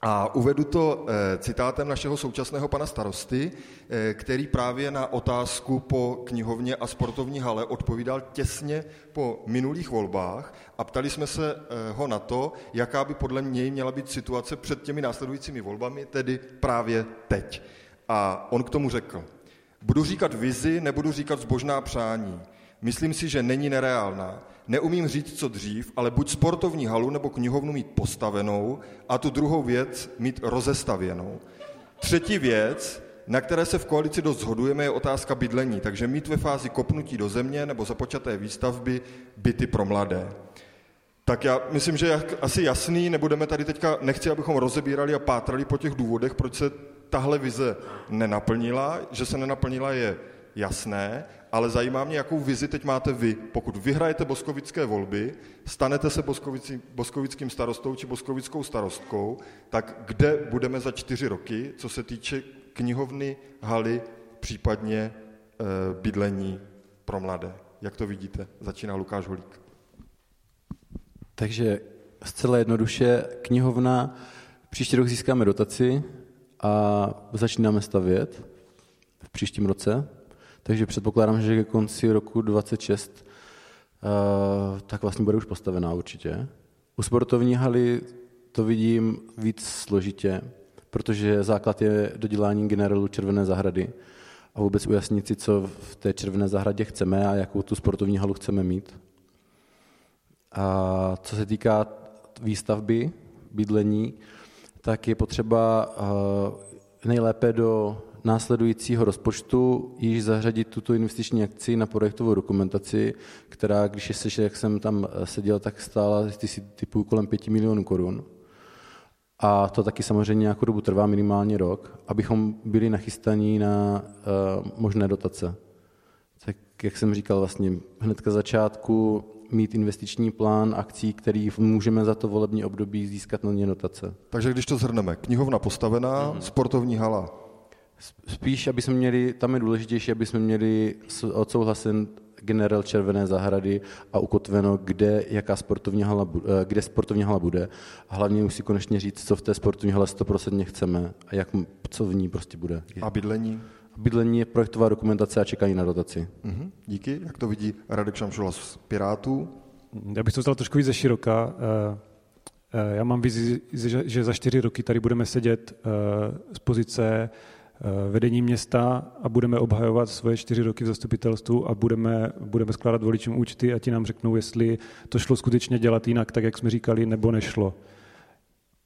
A uvedu to eh, citátem našeho současného pana starosty, eh, který právě na otázku po knihovně a sportovní hale odpovídal těsně po minulých volbách a ptali jsme se eh, ho na to, jaká by podle něj měla být situace před těmi následujícími volbami, tedy právě teď. A on k tomu řekl, budu říkat vizi, nebudu říkat zbožná přání. Myslím si, že není nereálná. Neumím říct, co dřív, ale buď sportovní halu nebo knihovnu mít postavenou a tu druhou věc mít rozestavěnou. Třetí věc, na které se v koalici dost shodujeme, je otázka bydlení, takže mít ve fázi kopnutí do země nebo započaté výstavby byty pro mladé. Tak já myslím, že je asi jasný, nebudeme tady teďka, nechci, abychom rozebírali a pátrali po těch důvodech, proč se tahle vize nenaplnila. Že se nenaplnila je jasné, ale zajímá mě, jakou vizi teď máte vy. Pokud vyhrajete boskovické volby, stanete se boskovickým starostou či boskovickou starostkou, tak kde budeme za čtyři roky, co se týče knihovny, haly, případně e, bydlení pro mladé? Jak to vidíte? Začíná Lukáš Holík. Takže zcela jednoduše knihovna, příští rok získáme dotaci a začínáme stavět v příštím roce. Takže předpokládám, že ke konci roku 26 uh, tak vlastně bude už postavená určitě. U sportovní haly to vidím víc složitě, protože základ je dodělání generálu Červené zahrady a vůbec ujasnit si, co v té Červené zahradě chceme a jakou tu sportovní halu chceme mít. A co se týká výstavby, bydlení, tak je potřeba uh, nejlépe do následujícího rozpočtu již zařadit tuto investiční akci na projektovou dokumentaci, která, když je jak jsem tam eh, seděl, tak stála typu kolem 5 milionů korun. A to taky samozřejmě nějakou dobu trvá minimálně rok, abychom byli nachystaní na uh, možné dotace. Tak jak jsem říkal, vlastně hnedka začátku mít investiční plán akcí, který můžeme za to volební období získat na ně dotace. Takže když to zhrneme, knihovna postavená, mm-hmm. sportovní hala Spíš, aby jsme měli, tam je důležitější, aby jsme měli odsouhlasen generál Červené zahrady a ukotveno, kde, jaká sportovní hala, eh, kde sportovní hala bude. A hlavně musí konečně říct, co v té sportovní hale 100% chceme a jak, co v ní prostě bude. A bydlení? Bydlení je projektová dokumentace a čekání na dotaci. Mhm, díky. Jak to vidí Radek Šamšula z Pirátů? Já bych to vzal trošku víc ze široka. Eh, eh, já mám vizi, že za čtyři roky tady budeme sedět z pozice vedení města a budeme obhajovat svoje čtyři roky v zastupitelstvu a budeme, budeme skládat voličům účty a ti nám řeknou, jestli to šlo skutečně dělat jinak, tak jak jsme říkali, nebo nešlo.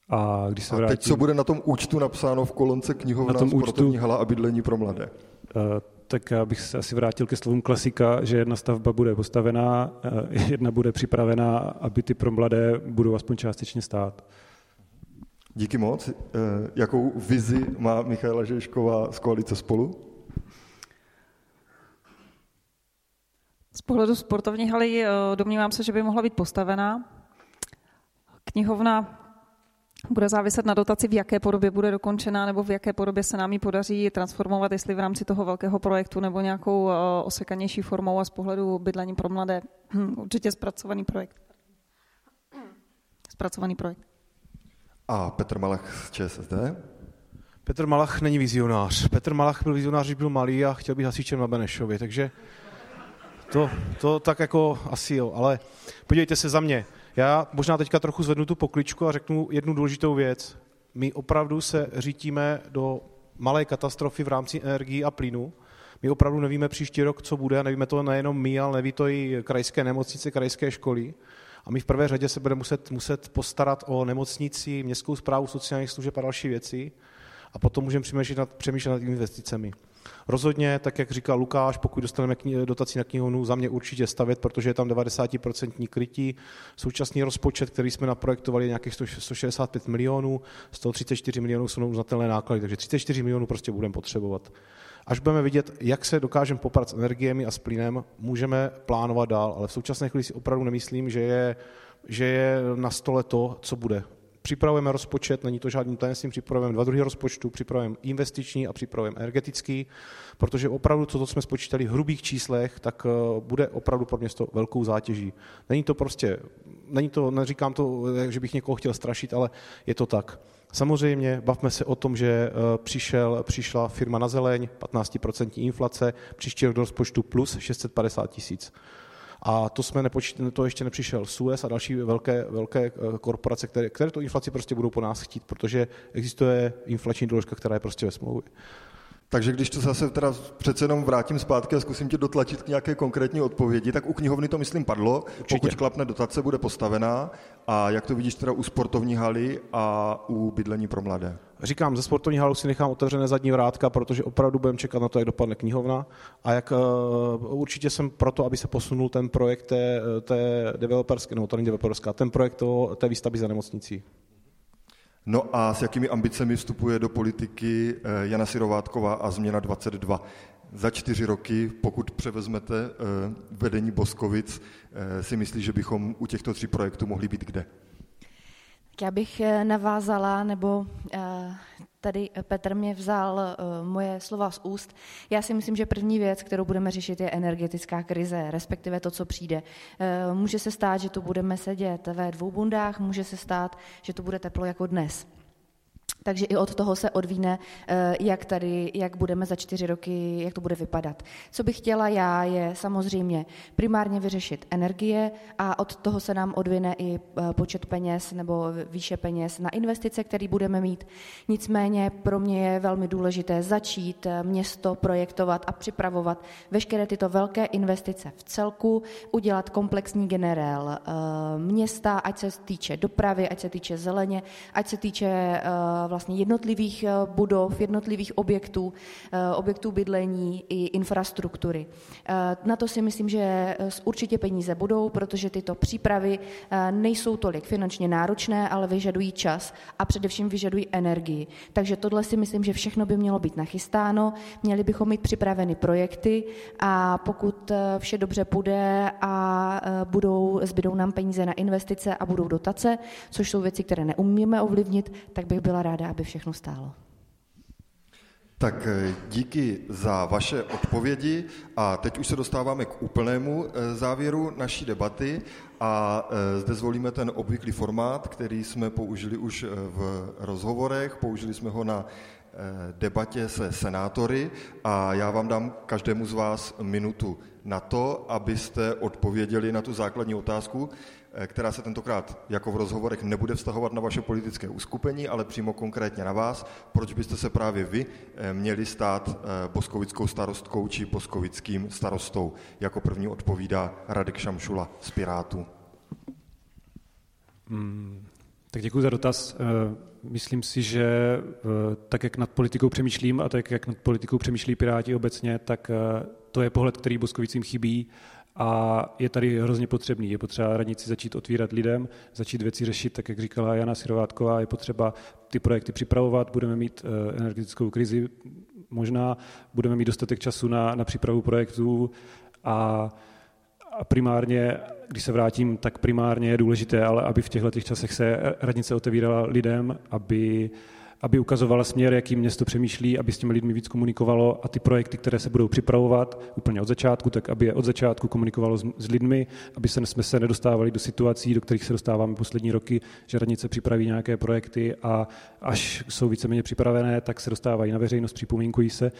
A, když se a vrátím, teď co bude na tom účtu napsáno v kolonce knihovna, na tom sportovní účtu, hala a bydlení pro mladé? Uh, tak já bych se asi vrátil ke slovům klasika, že jedna stavba bude postavená, uh, jedna bude připravená a byty pro mladé budou aspoň částečně stát. Díky moc. Eh, jakou vizi má Michaela Žešková z koalice Spolu? Z pohledu sportovní haly eh, domnívám se, že by mohla být postavená. Knihovna bude záviset na dotaci, v jaké podobě bude dokončená, nebo v jaké podobě se nám ji podaří transformovat, jestli v rámci toho velkého projektu nebo nějakou eh, osekanější formou a z pohledu bydlení pro mladé. Hm, určitě zpracovaný projekt. Zpracovaný projekt. A Petr Malach z ČSSD? Petr Malach není vizionář. Petr Malach byl vizionář, když byl malý a chtěl být hasičem na Benešově, takže to, to tak jako asi jo, ale podívejte se za mě. Já možná teďka trochu zvednu tu pokličku a řeknu jednu důležitou věc. My opravdu se řítíme do malé katastrofy v rámci energií a plynu. My opravdu nevíme příští rok, co bude, a nevíme to nejenom my, ale neví to i krajské nemocnice, krajské školy. A my v prvé řadě se budeme muset, muset postarat o nemocnici, městskou zprávu sociálních služeb a další věci a potom můžeme přemýšlet nad, přemýšlet nad investicemi. Rozhodně, tak jak říkal Lukáš, pokud dostaneme kni- dotaci na knihovnu, za mě určitě stavět, protože je tam 90% krytí. Současný rozpočet, který jsme naprojektovali, je nějakých 165 milionů, 134 milionů jsou uznatelné náklady, takže 34 milionů prostě budeme potřebovat. Až budeme vidět, jak se dokážeme poprat s energiemi a s plynem, můžeme plánovat dál, ale v současné chvíli si opravdu nemyslím, že je, že je na stole to, co bude. Připravujeme rozpočet, není to žádný tajemství, připravujeme dva druhy rozpočtu, připravujeme investiční a připravujeme energetický, protože opravdu to, co jsme spočítali v hrubých číslech, tak eh, bude opravdu pro město velkou zátěží. Není to prostě, není to, neříkám to, že bych někoho chtěl strašit, ale je to tak. Samozřejmě bavme se o tom, že eh, přišel, přišla firma na zeleň, 15% inflace, příští rok do rozpočtu plus 650 tisíc. A to, jsme nepočít, to ještě nepřišel Suez a další velké, velké eh, korporace, které, které tu inflaci prostě budou po nás chtít, protože existuje inflační doložka, která je prostě ve smlouvě. Takže když to zase teda přece jenom vrátím zpátky a zkusím tě dotlačit k nějaké konkrétní odpovědi, tak u knihovny to myslím padlo. Určitě. Pokud klapne dotace, bude postavená. A jak to vidíš teda u sportovní haly a u bydlení pro mladé? Říkám, ze sportovní halu si nechám otevřené zadní vrátka, protože opravdu budeme čekat na to, jak dopadne knihovna. A jak uh, určitě jsem proto, aby se posunul ten projekt té, té developerské, nebo to není developerská, ten projekt to, té výstavby za nemocnicí. No a s jakými ambicemi vstupuje do politiky eh, Jana Sirovátková a Změna 22? Za čtyři roky, pokud převezmete eh, vedení Boskovic, eh, si myslí, že bychom u těchto tří projektů mohli být kde? Já bych navázala, nebo tady Petr mě vzal moje slova z úst. Já si myslím, že první věc, kterou budeme řešit, je energetická krize, respektive to, co přijde. Může se stát, že tu budeme sedět ve dvou bundách, může se stát, že to bude teplo jako dnes. Takže i od toho se odvíne, eh, jak tady, jak budeme za čtyři roky, jak to bude vypadat. Co bych chtěla já, je samozřejmě primárně vyřešit energie a od toho se nám odvine i eh, počet peněz nebo výše peněz na investice, které budeme mít. Nicméně pro mě je velmi důležité začít eh, město projektovat a připravovat veškeré tyto velké investice v celku, udělat komplexní generál města, ať se týče dopravy, ať se týče zeleně, ať se týče vlastně jednotlivých eh, budov, jednotlivých objektů, eh, objektů bydlení i infrastruktury. Eh, na to si myslím, že určitě peníze budou, protože tyto přípravy nejsou tolik finančně náročné, ale vyžadují čas a především vyžadují energii. Takže tohle si myslím, že všechno by mělo být nachystáno, měli bychom mít připraveny projekty a pokud vše dobře půjde a budou, zbydou nám peníze na investice a budou dotace, což jsou věci, které neumíme ovlivnit, tak bych byla ráda aby všechno stálo. Tak eh, díky za vaše odpovědi a teď už se dostáváme k úplnému eh, závěru naší debaty a eh, zde zvolíme ten obvyklý formát, který jsme použili už v rozhovorech, použili jsme ho na debatě se senátory a já vám dám každému z vás minutu na to, abyste odpověděli na tu základní otázku, která se tentokrát jako v rozhovorech nebude vztahovat na vaše politické uskupení, ale přímo konkrétně na vás. Proč byste se právě vy eh, měli stát eh, boskovickou starostkou či boskovickým starostou? Jako první odpovídá Radek Šamšula z Pirátů. Hmm, tak děkuji za dotaz. Myslím si, že tak, jak nad politikou přemýšlím a tak, jak nad politikou přemýšlí Piráti obecně, tak to je pohled, který Boskovicím chybí a je tady hrozně potřebný. Je potřeba radnici začít otvírat lidem, začít věci řešit, tak jak říkala Jana Sirovátková, je potřeba ty projekty připravovat, budeme mít eh, energetickou krizi, možná budeme mít dostatek času na, na přípravu projektů a, a primárně, když se vrátím, tak primárně je důležité, ale aby v těchto časech se radnice otevírala lidem, aby aby ukazovala směr, jaký město přemýšlí, aby s těmi lidmi víc komunikovalo a ty projekty, které se budou připravovat úplně od začátku, tak aby je od začátku komunikovalo s, s lidmi, aby se, jsme se nedostávali do situací, do kterých se dostáváme poslední roky, že radnice připraví nějaké projekty a až jsou víceméně připravené, tak se dostávají na veřejnost, připomínkují se.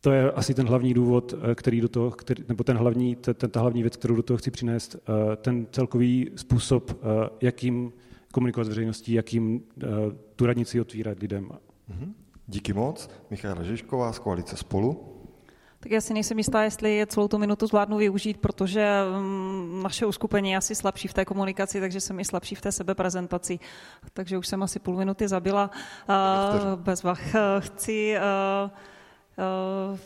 To je asi ten hlavní důvod, eh, který do toho, který, nebo ten hlavní, ten, ta hlavní věc, kterou do toho chci přinést, eh, ten celkový způsob, eh, jakým komunikovat s veřejností, jak jim eh, tu radnici otvírat lidem. Mhm. Díky moc. Michála Žižková z Koalice Spolu. Tak já si nejsem jistá, jestli je celou tu minutu zvládnu využít, protože mm, naše uskupení je asi slabší v té komunikaci, takže jsem i slabší v té sebeprezentaci. Takže už jsem asi půl minuty zabila. Bez vach. Chci Eh,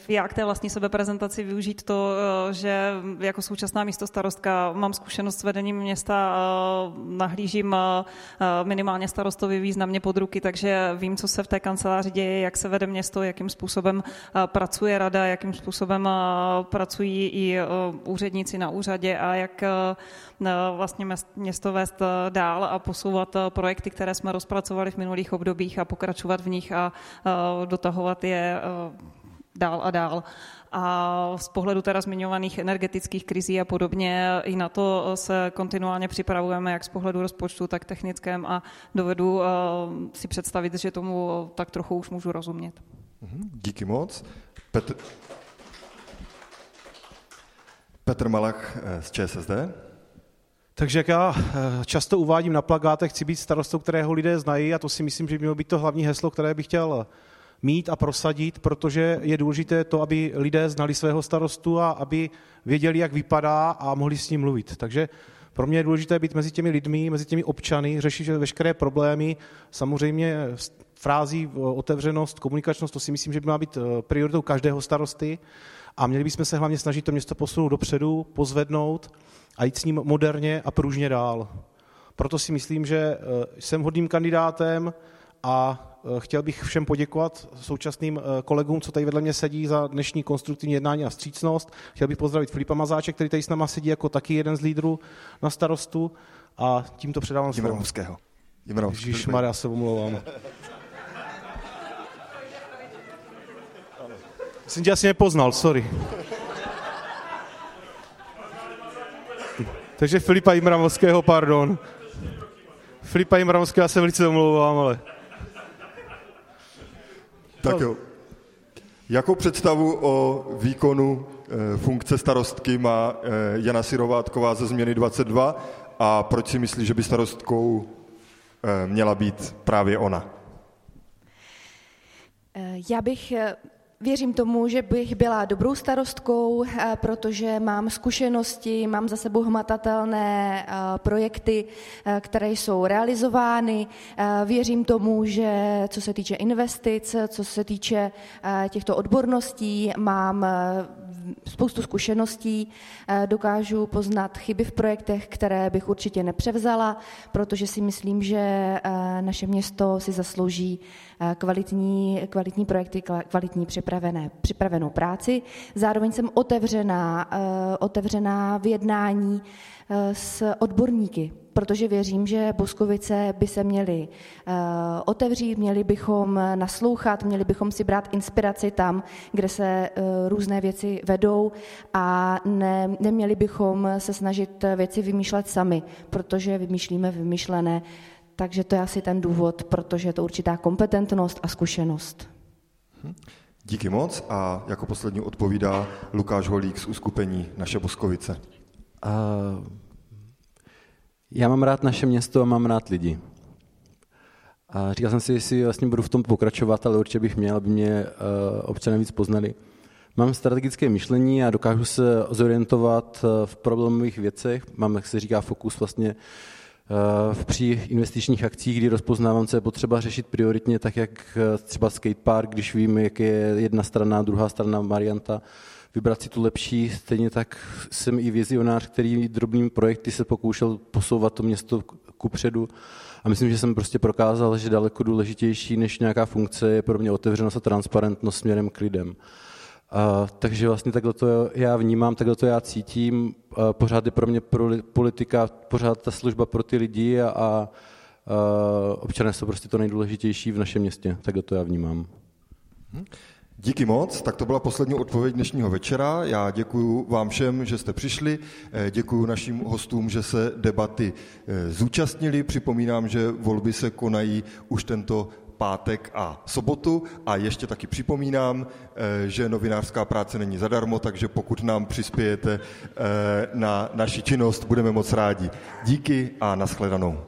já k té vlastní sebeprezentaci využít to, eh, že jako současná místo starostka mám zkušenost s vedením města, eh, nahlížím minimálně starostovi významně pod ruky, takže vím, co se v té kanceláři děje, jak se vede město, jakým způsobem pracuje rada, jakým způsobem pracují i úředníci na úřadě a jak vlastně město vést dál a posouvat projekty, které jsme rozpracovali v minulých obdobích a pokračovat v nich a dotahovat je dál a dál. A z pohledu teda zmiňovaných energetických krizí a podobně, i na to se kontinuálně připravujeme, jak z pohledu rozpočtu, tak technickém a dovedu uh, si představit, že tomu tak trochu už můžu rozumět. Mhm, díky moc. Petr, Petr Malach eh, z ČSSD. Takže jak já eh, často uvádím na plagátech, chci být starostou, kterého lidé znají a to si myslím, že by mělo být to hlavní heslo, které bych chtěl mít a prosadit, protože je důležité to, aby lidé znali svého starostu a aby věděli, jak vypadá a mohli s ním mluvit. Takže pro mě je důležité být mezi těmi lidmi, mezi těmi občany, řešit veškeré problémy. Samozřejmě frází otevřenost, komunikačnost, to si myslím, že by měla být eh, prioritou každého starosty. A měli bychom se hlavně snažit to město posunout dopředu, pozvednout a jít s ním moderně a pružně dál. Proto si myslím, že eh, jsem hodným kandidátem a chtěl bych všem poděkovat současným eh, kolegům, co tady vedle mě sedí za dnešní konstruktivní jednání a vstřícnost. Chtěl bych pozdravit Filipa Mazáče, který tady s náma sedí jako taky jeden z lídrů na starostu a tímto předávám slovo. Jimramovského. Ježišmarja, já se omlouvám. Jsem tě asi nepoznal, sorry. Takže Filipa Jimramovského, pardon. Filipa Jimramovského, já se velice omlouvám, ale... Tak jo. Jakou představu o výkonu e, funkce starostky má e, Jana Sirovátková ze změny 22 a proč si myslí, že by starostkou e, měla být právě ona? Já bych Věřím tomu, že bych byla dobrou starostkou, eh, protože mám zkušenosti, mám za sebou hmatatelné eh, projekty, eh, které jsou realizovány. Věřím tomu, že co se týče investic, co se týče těchto odborností, mám spoustu zkušeností, dokážu poznat chyby v projektech, které bych určitě nepřevzala, protože si myslím, že naše město si zaslouží kvalitní, kvalitní projekty, kvalitní připravené, připravenou práci. Zároveň jsem otevřená, otevřená v jednání s odborníky, protože věřím, že Boskovice by se měly otevřít, měli bychom naslouchat, měli bychom si brát inspiraci tam, kde se různé věci vedou a ne, neměli bychom se snažit věci vymýšlet sami, protože vymýšlíme vymyšlené takže to je asi ten důvod, protože je to určitá kompetentnost a zkušenost. Hm. Díky moc a jako poslední odpovídá Lukáš Holík z uskupení Naše Boskovice. Uh, já mám rád naše město a mám rád lidi. A říkal jsem si, jestli vlastně budu v tom pokračovat, ale určitě bych měl, aby mě uh, občané víc poznali. Mám strategické myšlení a dokážu se zorientovat v problémových věcech. Mám, jak se říká, fokus vlastně v při investičních akcích, kdy rozpoznávám, co je potřeba řešit prioritně, tak jak eh, třeba skatepark, když vím, jak je jedna strana, druhá strana varianta, vybrat si tu lepší. Stejně tak jsem i vizionář, který drobnými projekty se pokoušel posouvat to město kupředu. A myslím, že jsem prostě prokázal, že daleko důležitější než nějaká funkce je pro mě otevřenost a transparentnost směrem k lidem. Uh, takže vlastně takhle to já vnímám, takhle to já cítím. Uh, pořád je pro mě politika, pořád ta služba pro ty lidi a, a občané jsou prostě to nejdůležitější v našem městě. Takhle to já vnímám. Hm. Díky moc, tak to byla poslední odpověď dnešního večera. Já děkuji vám všem, že jste přišli, eh, děkuji našim hostům, že se debaty eh, zúčastnili. Připomínám, že volby se konají už tento pátek a sobotu. A ještě taky připomínám, eh, že novinářská práce není zadarmo, takže pokud nám přispějete na naši činnost, budeme moc rádi. Díky a nashledanou.